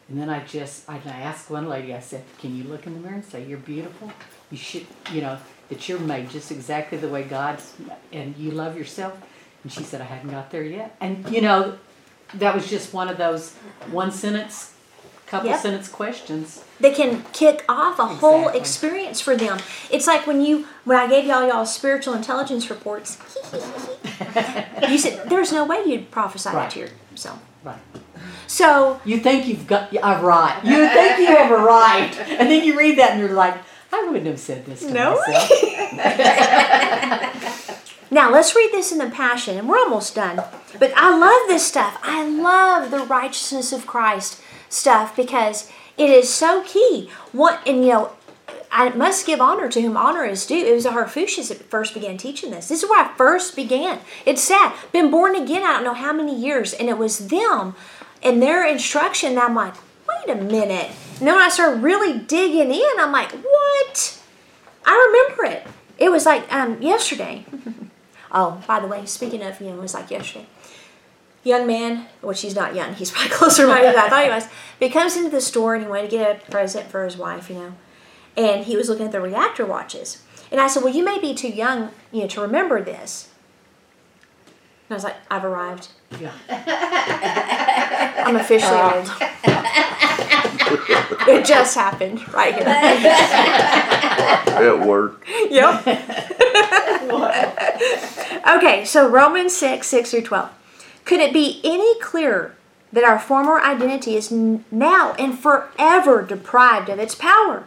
and then I just I asked one lady. I said, "Can you look in the mirror and say you're beautiful? You should, you know, that you're made just exactly the way God's, and you love yourself." And she said, "I haven't got there yet." And you know, that was just one of those one sentence, couple Yep. sentence questions. They can kick off a whole experience for them. It's like when you when I gave y'all y'all spiritual intelligence reports. you said there's no way you'd prophesy that to yourself. Right. So You think you've got arrived. You think you have arrived, and then you read that and you're like, I wouldn't have said this to No. myself. Now let's read this in the Passion, and we're almost done. But I love this stuff. I love the righteousness of Christ stuff because it is so key. What and you know, I must give honor to whom honor is due. It was the Harfushas that first began teaching this. This is where I first began. It's sad. Been born again. I don't know how many years, and it was them and their instruction. That I'm like, wait a minute. And then when I started really digging in, I'm like, what? I remember it. It was like um, yesterday. Oh, by the way, speaking of, you know, it was like yesterday. Young man, which he's not young, he's probably closer to my age than I thought he was. But he comes into the store and he wanted to get a present for his wife, you know. And he was looking at the reactor watches. And I said, Well, you may be too young, you know, to remember this. And I was like, I've arrived. Yeah. I'm officially old. it just happened right here. At work. Yep. okay, so Romans 6, 6 through 12. Could it be any clearer that our former identity is now and forever deprived of its power?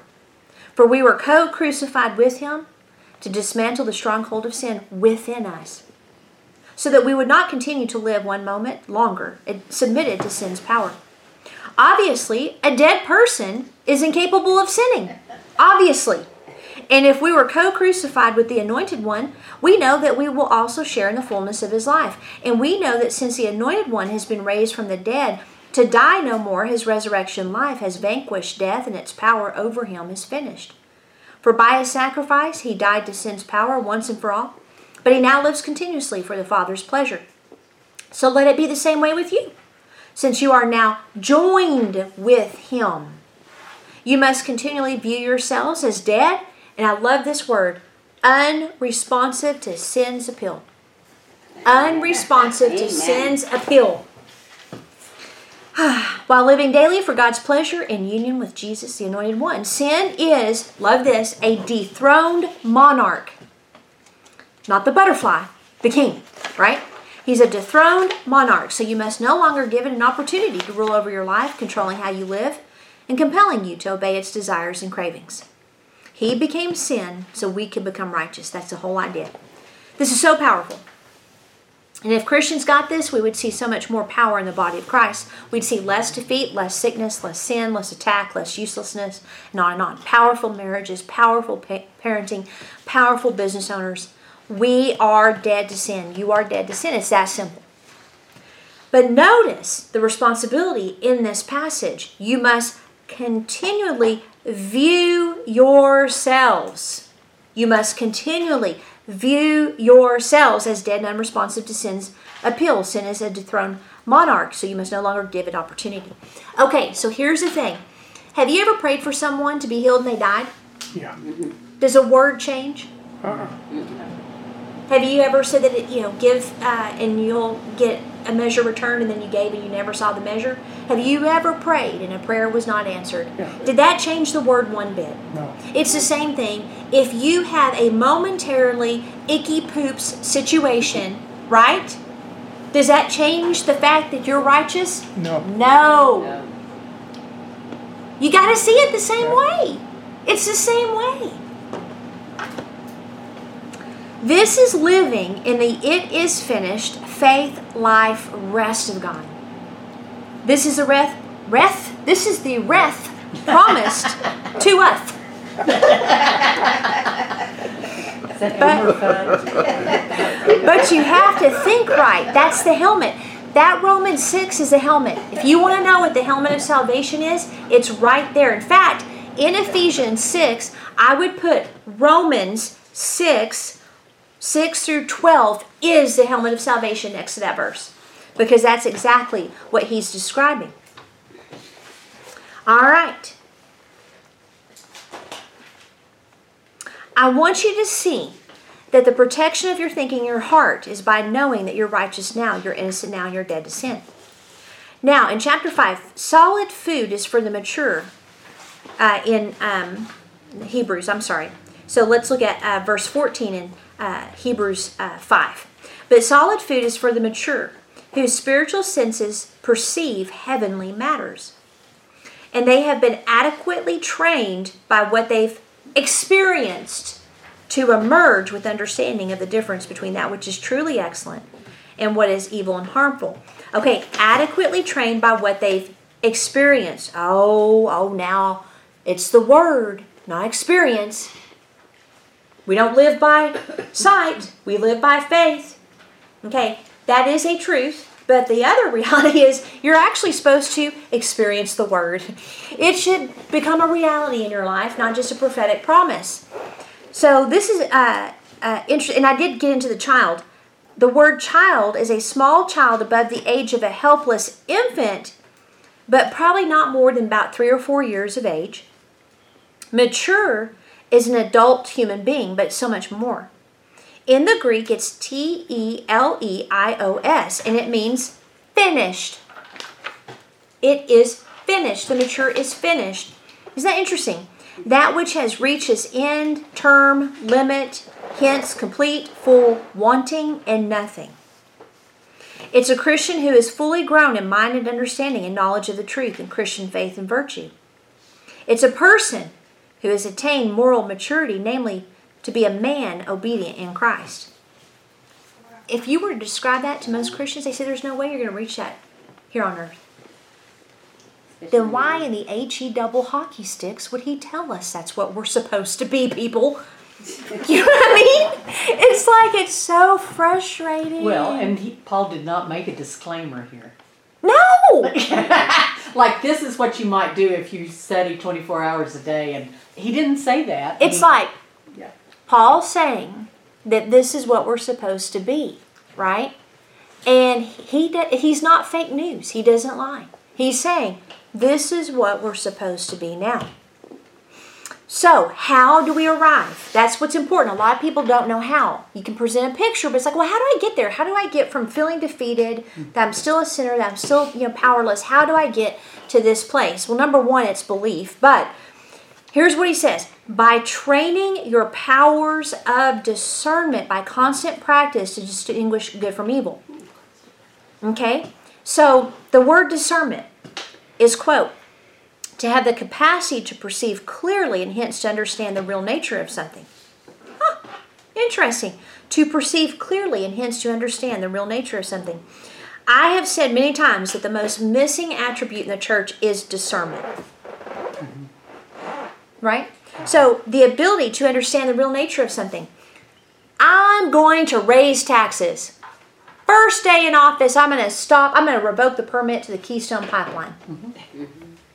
For we were co crucified with him to dismantle the stronghold of sin within us, so that we would not continue to live one moment longer submitted to sin's power. Obviously, a dead person is incapable of sinning. Obviously. And if we were co crucified with the Anointed One, we know that we will also share in the fullness of his life. And we know that since the Anointed One has been raised from the dead to die no more, his resurrection life has vanquished death and its power over him is finished. For by his sacrifice he died to sin's power once and for all, but he now lives continuously for the Father's pleasure. So let it be the same way with you, since you are now joined with him. You must continually view yourselves as dead, and I love this word, unresponsive to sin's appeal. Unresponsive to Amen. sin's appeal. While living daily for God's pleasure in union with Jesus, the Anointed One. Sin is, love this, a dethroned monarch. Not the butterfly, the king, right? He's a dethroned monarch, so you must no longer give it an opportunity to rule over your life, controlling how you live, and compelling you to obey its desires and cravings. He became sin so we could become righteous. That's the whole idea. This is so powerful. And if Christians got this, we would see so much more power in the body of Christ. We'd see less defeat, less sickness, less sin, less attack, less uselessness, and on and on. Powerful marriages, powerful pa- parenting, powerful business owners. We are dead to sin. You are dead to sin. It's that simple. But notice the responsibility in this passage. You must continually view yourselves. You must continually view yourselves as dead and unresponsive to sin's appeal. Sin is a dethroned monarch, so you must no longer give it opportunity. Okay, so here's the thing. Have you ever prayed for someone to be healed and they died? Yeah. Does a word change? Uh-uh. Have you ever said that it, you know give uh, and you'll get a measure returned and then you gave and you never saw the measure? Have you ever prayed and a prayer was not answered? Yeah. Did that change the word one bit? No. It's the same thing. If you have a momentarily icky poops situation, right? Does that change the fact that you're righteous? No. No. No. You got to see it the same Yeah. way. It's the same way. This is living in the it is finished faith, life, rest of God. This is the rest, rest. This is the rest promised to us. But you have to think right. That's the helmet. That Romans 6 is a helmet. If you want to know what the helmet of salvation is, it's right there. In fact, in Ephesians 6, I would put Romans 6, 6 through 12 is the helmet of salvation next to that verse. Because that's exactly what he's describing. All right. I want you to see that the protection of your thinking, your heart, is by knowing that you're righteous now, you're innocent now, and you're dead to sin. Now, in chapter 5, solid food is for the mature uh, in um, Hebrews, I'm sorry. So let's look at uh, verse 14 in uh, Hebrews uh, 5. But solid food is for the mature, whose spiritual senses perceive heavenly matters. And they have been adequately trained by what they've experienced to emerge with understanding of the difference between that which is truly excellent and what is evil and harmful. Okay, adequately trained by what they've experienced. Oh, oh, now it's the word, not experience. We don't live by sight, we live by faith. Okay, that is a truth. But the other reality is you're actually supposed to experience the word. It should become a reality in your life, not just a prophetic promise. So this is uh, uh, interesting, and I did get into the child. The word child is a small child above the age of a helpless infant, but probably not more than about three or four years of age. Mature is an adult human being, but so much more. In the Greek, it's T E L E I O S, and it means finished. It is finished. The mature is finished. Isn't that interesting? That which has reached its end, term, limit, hence complete, full, wanting, and nothing. It's a Christian who is fully grown in mind and understanding and knowledge of the truth and Christian faith and virtue. It's a person who has attained moral maturity, namely, to be a man obedient in Christ. If you were to describe that to most Christians, they say there's no way you're going to reach that here on earth. then why in the HE double hockey sticks would he tell us that's what we're supposed to be, people? You know what I mean? It's like it's so frustrating. Well, and he, Paul did not make a disclaimer here. no, like this is what you might do if you study 24 hours a day and he didn't say that it's He- like Yeah. Paul saying that this is what we're supposed to be, right? And he do, he's not fake news. He doesn't lie. He's saying this is what we're supposed to be now. So, how do we arrive? That's what's important. A lot of people don't know how. You can present a picture, but it's like, well, how do I get there? How do I get from feeling defeated, that I'm still a sinner, that I'm still, you know, powerless? How do I get to this place? Well, number one, it's belief. But Here's what he says by training your powers of discernment by constant practice to distinguish good from evil. Okay? So the word discernment is, quote, to have the capacity to perceive clearly and hence to understand the real nature of something. Huh, interesting. To perceive clearly and hence to understand the real nature of something. I have said many times that the most missing attribute in the church is discernment right? So the ability to understand the real nature of something. I'm going to raise taxes. First day in office, I'm going to stop. I'm going to revoke the permit to the Keystone Pipeline.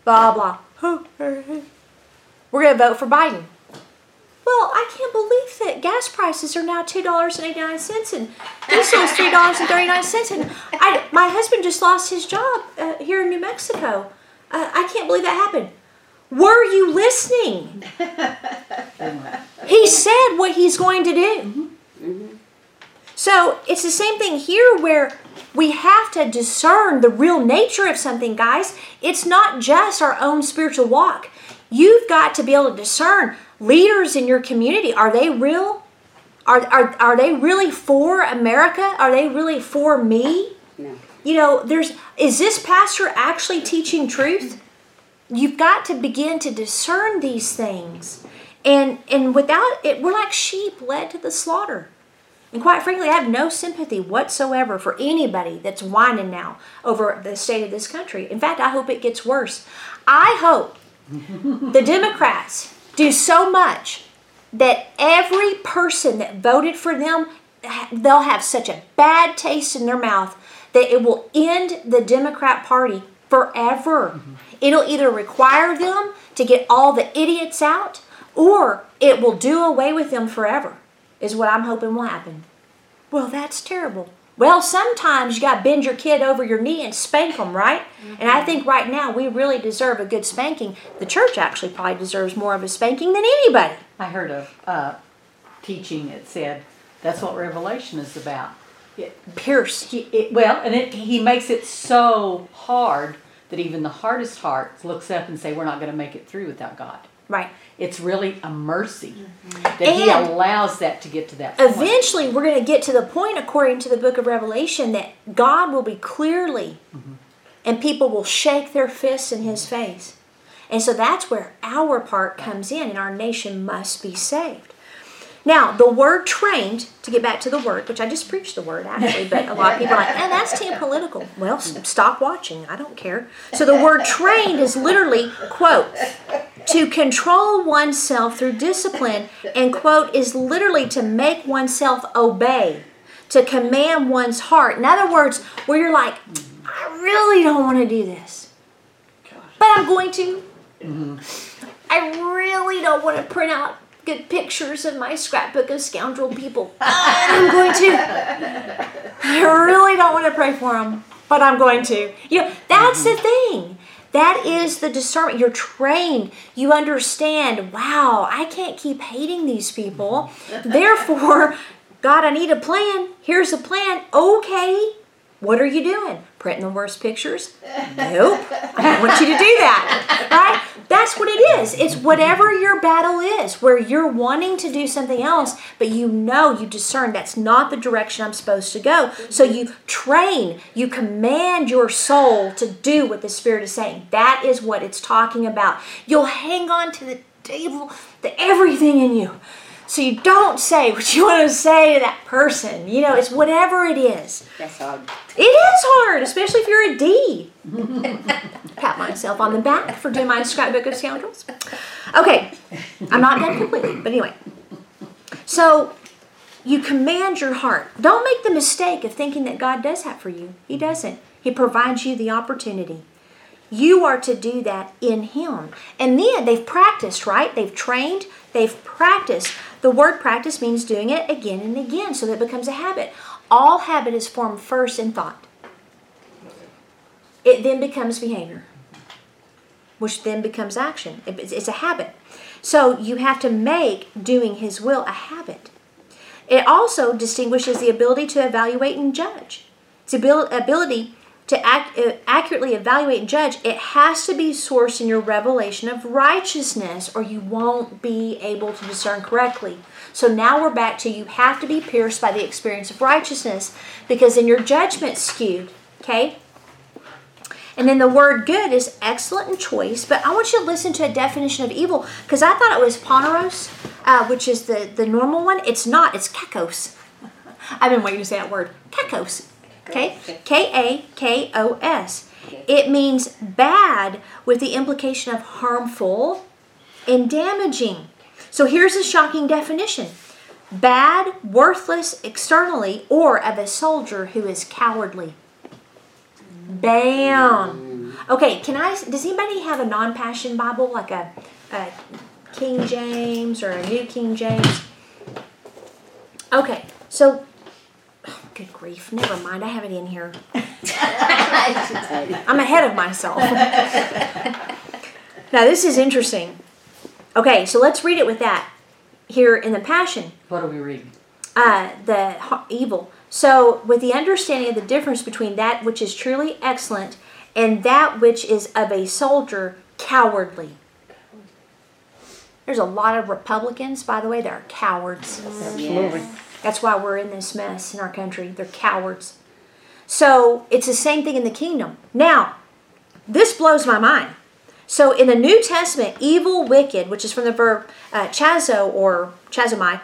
Blah blah. We're going to vote for Biden. Well, I can't believe that gas prices are now two dollars and eighty nine cents, and diesel is three dollars and thirty nine cents. And I, my husband just lost his job uh, here in New Mexico. Uh, I can't believe that happened. Were you listening? He said what he's going to do. Mm-hmm. Mm-hmm. So it's the same thing here where we have to discern the real nature of something, guys. It's not just our own spiritual walk. You've got to be able to discern leaders in your community. Are they real? Are, are, are they really for America? Are they really for me? No. You know, there's is this pastor actually teaching truth? You've got to begin to discern these things. And and without it, we're like sheep led to the slaughter. And quite frankly, I have no sympathy whatsoever for anybody that's whining now over the state of this country. In fact, I hope it gets worse. I hope the Democrats do so much that every person that voted for them, they'll have such a bad taste in their mouth that it will end the Democrat Party forever. Mm-hmm. It'll either require them to get all the idiots out or it will do away with them forever, is what I'm hoping will happen. Well, that's terrible. Well, sometimes you got to bend your kid over your knee and spank them, right? And I think right now we really deserve a good spanking. The church actually probably deserves more of a spanking than anybody. I heard a uh, teaching that said that's what Revelation is about. It, Pierce. he, it, well, and it, he makes it so hard that even the hardest heart looks up and say, "We're not going to make it through without God." Right. It's really a mercy mm-hmm. that He allows that to get to that point. Eventually, we're going to get to the point, according to the book of Revelation, that God will be clearly, mm-hmm. and people will shake their fists in His face. And so that's where our part comes in, and our nation must be saved. Now, the word trained, to get back to the word, which I just preached the word actually, but a lot of people are like, eh, that's too political. Well, stop watching. I don't care. So the word trained is literally, quote, to control oneself through discipline, and quote, is literally to make oneself obey, to command one's heart. In other words, where you're like, I really don't want to do this, but I'm going to. I really don't want to print out good pictures of my scrapbook of scoundrel people. I'm going to. I really don't want to pray for them, but I'm going to. You know, that's the mm-hmm. thing. That is the discernment. You're trained. You understand, wow, I can't keep hating these people. Therefore, God, I need a plan. Here's a plan. Okay. What are you doing? Printing the worst pictures? Nope. I don't want you to do that. Right? That's what it is. It's whatever your battle is, where you're wanting to do something else, but you know, you discern that's not the direction I'm supposed to go. So you train, you command your soul to do what the Spirit is saying. That is what it's talking about. You'll hang on to the devil, the everything in you. So you don't say what you want to say to that person. You know, it's whatever it is. That's how It is hard, especially if you're a D. Pat myself on the back for doing my scrapbook of scoundrels. Okay, I'm not done completely, but anyway. So you command your heart. Don't make the mistake of thinking that God does that for you. He doesn't. He provides you the opportunity. You are to do that in Him. And then they've practiced, right? They've trained, they've practiced. The word practice means doing it again and again so that it becomes a habit. All habit is formed first in thought, it then becomes behavior, which then becomes action. It's a habit. So you have to make doing His will a habit. It also distinguishes the ability to evaluate and judge. It's ability to ac- uh, accurately evaluate and judge, it has to be sourced in your revelation of righteousness, or you won't be able to discern correctly. So now we're back to you have to be pierced by the experience of righteousness because then your judgment's skewed. Okay? And then the word good is excellent and choice, but I want you to listen to a definition of evil because I thought it was poneros, uh, which is the, the normal one. It's not, it's kakos. I've been waiting to say that word. Kakos. Okay? K A K O S. It means bad with the implication of harmful and damaging. So here's a shocking definition bad, worthless externally, or of a soldier who is cowardly. Bam. Mm. Okay, can I? Does anybody have a non-passion Bible like a, a King James or a New King James? Okay, so oh, good grief, never mind. I have it in here. I'm ahead of myself. now this is interesting. Okay, so let's read it with that here in the Passion. What are we reading? Uh, the evil. So, with the understanding of the difference between that which is truly excellent and that which is of a soldier cowardly. There's a lot of Republicans, by the way, that are cowards. Absolutely. That's why we're in this mess in our country. They're cowards. So, it's the same thing in the kingdom. Now, this blows my mind. So, in the New Testament, evil, wicked, which is from the verb uh, chazo or chazomai,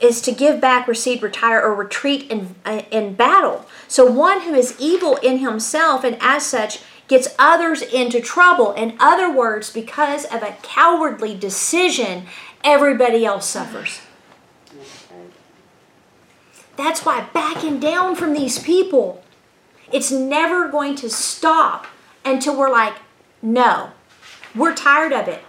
is to give back, recede, retire, or retreat in, uh, in battle. So one who is evil in himself and as such gets others into trouble. In other words, because of a cowardly decision, everybody else suffers. That's why backing down from these people, it's never going to stop until we're like, no, we're tired of it.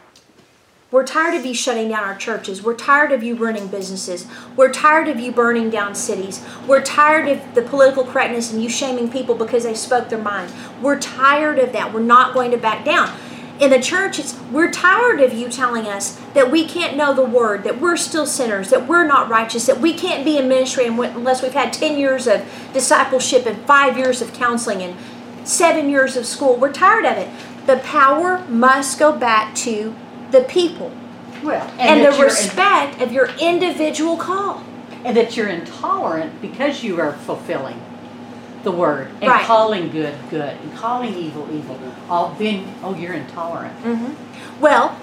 We're tired of you shutting down our churches. We're tired of you running businesses. We're tired of you burning down cities. We're tired of the political correctness and you shaming people because they spoke their mind. We're tired of that. We're not going to back down. In the church, it's we're tired of you telling us that we can't know the word, that we're still sinners, that we're not righteous, that we can't be in ministry unless we've had 10 years of discipleship and 5 years of counseling and 7 years of school. We're tired of it. The power must go back to the people. Well, and, and the respect in, of your individual call. And that you're intolerant because you are fulfilling the word and right. calling good good and calling evil evil. All then, oh, you're intolerant. Mm-hmm. Well,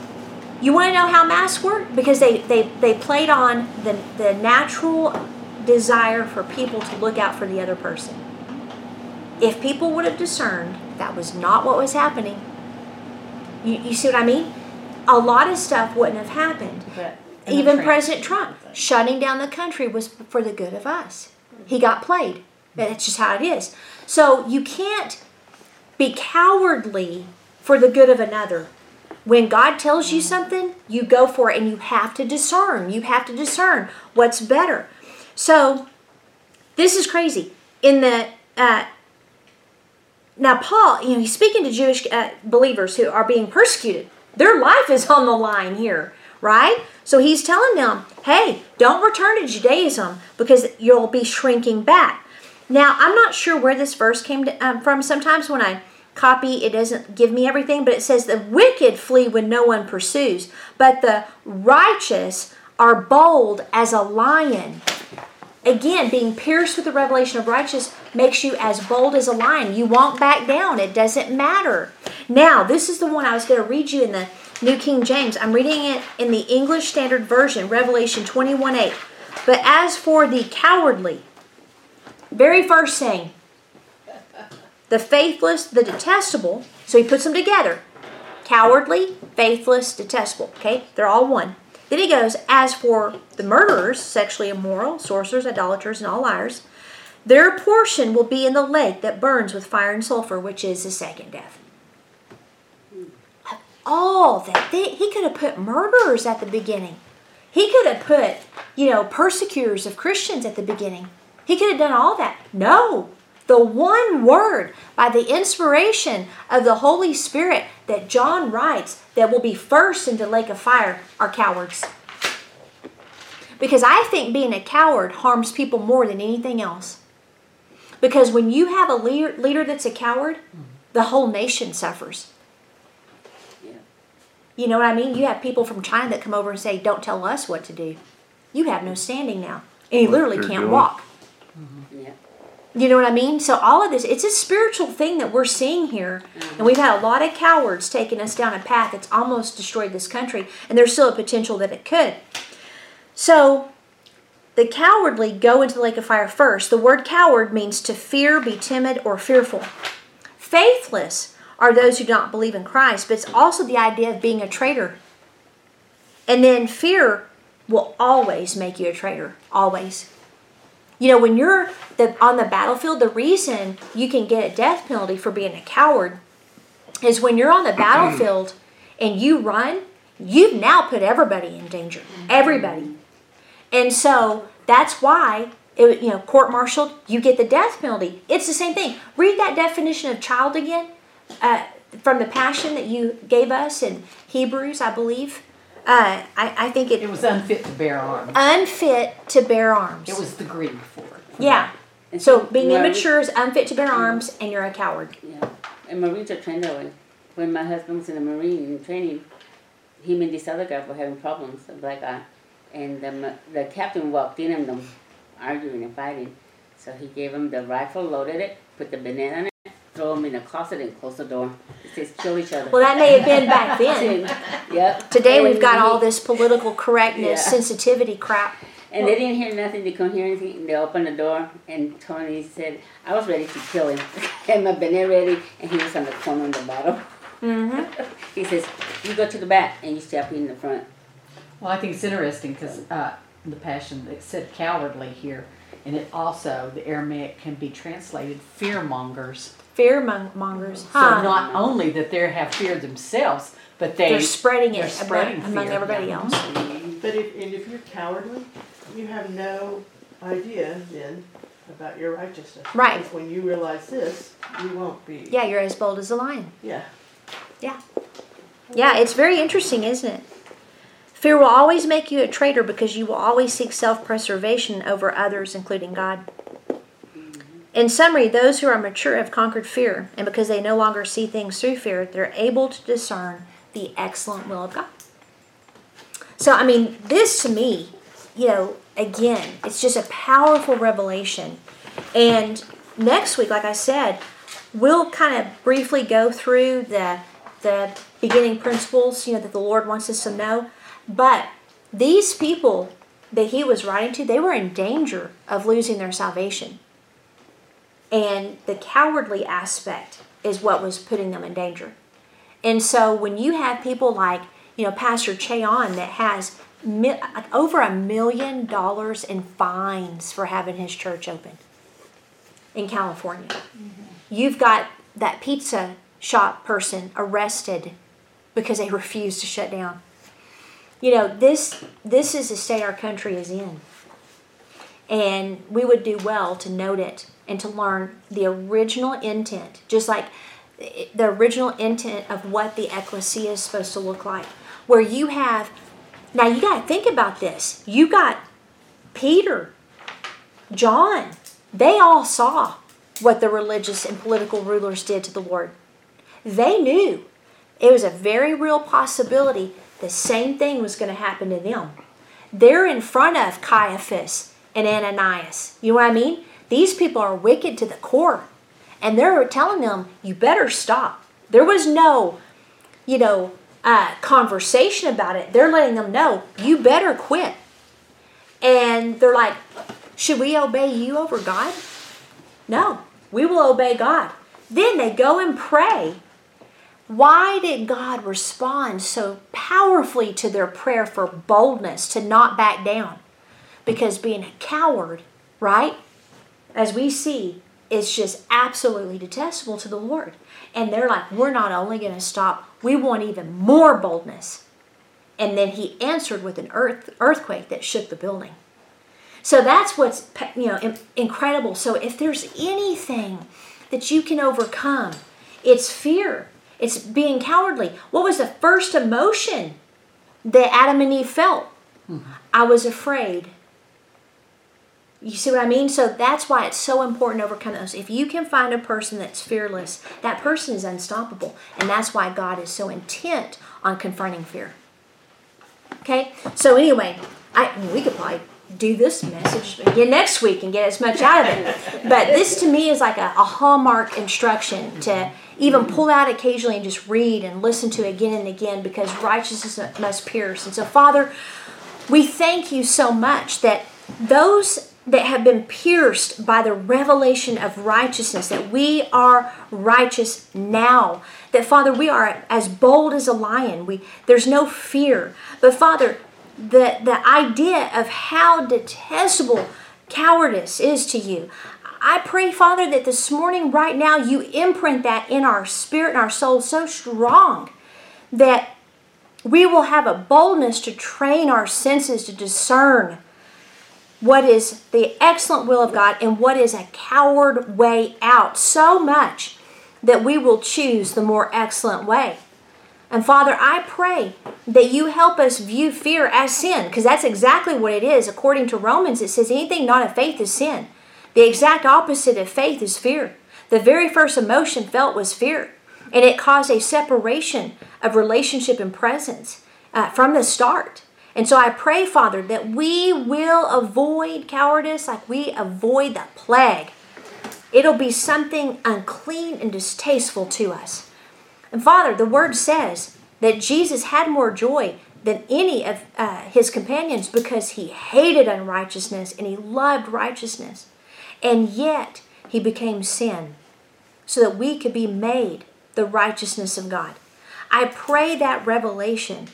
you want to know how masks work because they they they played on the the natural desire for people to look out for the other person. If people would have discerned that was not what was happening, you, you see what I mean? a lot of stuff wouldn't have happened. Even President Trump shutting down the country was for the good of us. He got played. That's just how it is. So you can't be cowardly for the good of another. When God tells you something, you go for it and you have to discern. You have to discern what's better. So this is crazy. In the uh, now Paul, you know, he's speaking to Jewish uh, believers who are being persecuted their life is on the line here, right? So he's telling them, hey, don't return to Judaism because you'll be shrinking back. Now, I'm not sure where this verse came to, um, from. Sometimes when I copy, it doesn't give me everything, but it says the wicked flee when no one pursues, but the righteous are bold as a lion. Again, being pierced with the revelation of righteousness makes you as bold as a lion. You won't back down. It doesn't matter. Now, this is the one I was going to read you in the New King James. I'm reading it in the English Standard Version, Revelation 21 8. But as for the cowardly, very first thing, the faithless, the detestable. So he puts them together cowardly, faithless, detestable. Okay, they're all one. Then he goes, as for the murderers, sexually immoral, sorcerers, idolaters, and all liars, their portion will be in the lake that burns with fire and sulfur, which is the second death. All that they, he could have put murderers at the beginning. He could have put, you know, persecutors of Christians at the beginning. He could have done all that. No, the one word by the inspiration of the Holy Spirit that John writes that will be first into the lake of fire are cowards. Because I think being a coward harms people more than anything else. Because when you have a leader, leader that's a coward, mm-hmm. the whole nation suffers. You know what I mean? You have people from China that come over and say, Don't tell us what to do. You have no standing now. And he literally can't doing. walk. You know what I mean? So all of this, it's a spiritual thing that we're seeing here. And we've had a lot of cowards taking us down a path that's almost destroyed this country. And there's still a potential that it could. So the cowardly go into the lake of fire first. The word coward means to fear, be timid, or fearful. Faithless are those who do not believe in Christ, but it's also the idea of being a traitor. And then fear will always make you a traitor. Always. You know, when you're the, on the battlefield, the reason you can get a death penalty for being a coward is when you're on the battlefield and you run, you've now put everybody in danger. Everybody. And so that's why, it, you know, court martialed, you get the death penalty. It's the same thing. Read that definition of child again uh, from the passion that you gave us in Hebrews, I believe. Uh, I, I think It it was unfit to bear arms. unfit to bear arms. It was the Greek for it. Yeah. And So being Marie- immature is unfit to bear arms, and you're a coward. Yeah, and Marines are trained that way. When my husband was in the Marine in training, him and this other guy were having problems, a black guy, and the, the captain walked in on them arguing and fighting. So he gave him the rifle, loaded it, put the banana in it, throw him in a closet and close the door. It says kill each other. Well, that may have been back then. yep. Today we've got he- all this political correctness, Yeah. sensitivity crap. And they didn't hear nothing. They couldn't hear anything. And they opened the door, and Tony said, "I was ready to kill him. Had my banana ready, and he was on the corner on the bottom." Mm-hmm. He says, "You go to the back, and you step in the front." Well, I think it's interesting because uh, the passion it said cowardly here, and it also the Aramaic can be translated fear mongers. Fear mong- mongers. So not only that they have fear themselves, but they they're spreading they're it spreading among, among everybody else. But if, and if you're cowardly, you have no idea then about your righteousness. Right. Because when you realize this, you won't be. Yeah, you're as bold as a lion. Yeah. Yeah. Yeah, it's very interesting, isn't it? Fear will always make you a traitor because you will always seek self preservation over others, including God. In summary, those who are mature have conquered fear, and because they no longer see things through fear, they're able to discern the excellent will of God. So, I mean, this to me, you know, again, it's just a powerful revelation. And next week, like I said, we'll kind of briefly go through the the beginning principles, you know, that the Lord wants us to know. But these people that he was writing to, they were in danger of losing their salvation. And the cowardly aspect is what was putting them in danger. And so when you have people like, you know, Pastor Che Ahn that has mi- over a million dollars in fines for having his church open in California. Mm-hmm. You've got that pizza shop person arrested because they refused to shut down. You know, this this is the state our country is in. And we would do well to note it and to learn the original intent, just like the original intent of what the ecclesia is supposed to look like. Where you have, now you got to think about this. You got Peter, John, they all saw what the religious and political rulers did to the Lord. They knew it was a very real possibility the same thing was going to happen to them. They're in front of Caiaphas and Ananias. You know what I mean? These people are wicked to the core. And they're telling them, you better stop. There was no, you know, uh, conversation about it. They're letting them know, you better quit. And they're like, should we obey you over God? No, we will obey God. Then they go and pray. Why did God respond so powerfully to their prayer for boldness to not back down? Because being a coward, right, as we see, is just absolutely detestable to the Lord. And they're like, we're not only going to stop, we want even more boldness. And then he answered with an earth, earthquake that shook the building. So that's what's you know incredible. So if there's anything that you can overcome, it's fear. It's being cowardly. What was the first emotion that Adam and Eve felt? Hmm. I was afraid. You see what I mean? So that's why it's so important to overcome those. If you can find a person that's fearless, that person is unstoppable. And that's why God is so intent on confronting fear. Okay? So anyway, I we could probably do this message again next week and get as much out of it. But this to me is like a, a hallmark instruction to even pull out occasionally and just read and listen to again and again because righteousness must pierce. And so, Father, we thank you so much that those that have been pierced by the revelation of righteousness, that we are righteous now. That Father, we are as bold as a lion. We there's no fear. But Father, the the idea of how detestable cowardice is to you. I pray, Father, that this morning, right now, you imprint that in our spirit and our soul so strong that we will have a boldness to train our senses to discern what is the excellent will of God and what is a coward way out so much that we will choose the more excellent way. And Father, I pray that you help us view fear as sin, because that's exactly what it is. According to Romans, it says anything not of faith is sin. The exact opposite of faith is fear. The very first emotion felt was fear, and it caused a separation of relationship and presence uh, from the start. And so I pray, Father, that we will avoid cowardice like we avoid the plague. It'll be something unclean and distasteful to us. And Father, the word says that Jesus had more joy than any of uh, his companions because he hated unrighteousness and he loved righteousness. And yet he became sin so that we could be made the righteousness of God. I pray that revelation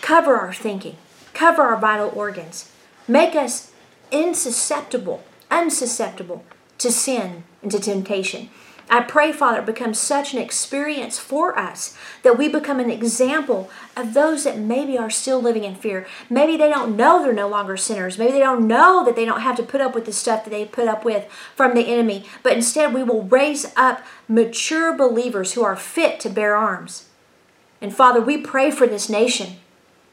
cover our thinking, cover our vital organs, make us insusceptible, unsusceptible to sin and to temptation. I pray, Father, it becomes such an experience for us that we become an example of those that maybe are still living in fear. Maybe they don't know they're no longer sinners. Maybe they don't know that they don't have to put up with the stuff that they put up with from the enemy. But instead, we will raise up mature believers who are fit to bear arms. And Father, we pray for this nation.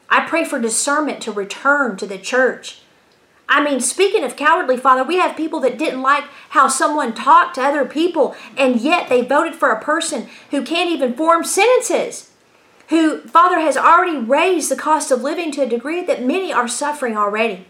I pray for discernment to return to the church. I mean, speaking of cowardly, Father, we have people that didn't like how someone talked to other people, and yet they voted for a person who can't even form sentences. Who, Father, has already raised the cost of living to a degree that many are suffering already.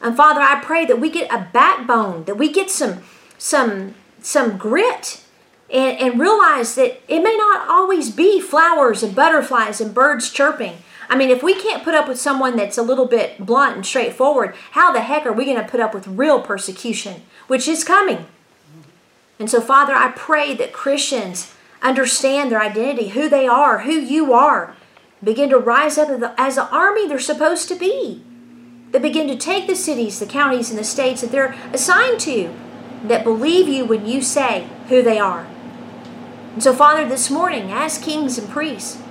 And Father, I pray that we get a backbone, that we get some some some grit and, and realize that it may not always be flowers and butterflies and birds chirping. I mean, if we can't put up with someone that's a little bit blunt and straightforward, how the heck are we going to put up with real persecution, which is coming? And so, Father, I pray that Christians understand their identity, who they are, who you are, begin to rise up as the army they're supposed to be. That begin to take the cities, the counties, and the states that they're assigned to, that believe you when you say who they are. And so, Father, this morning, as kings and priests,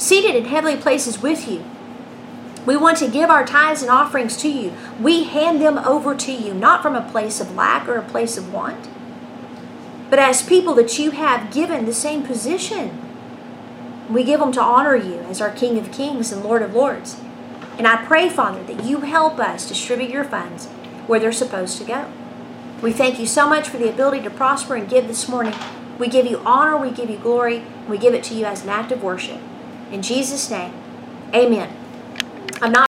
seated in heavenly places with you. We want to give our tithes and offerings to you. We hand them over to you, not from a place of lack or a place of want, but as people that you have given the same position. We give them to honor you as our King of Kings and Lord of Lords. And I pray, Father, that you help us distribute your funds where they're supposed to go. We thank you so much for the ability to prosper and give this morning. We give you honor, we give you glory, we give it to you as an act of worship. In Jesus' name, amen. I'm not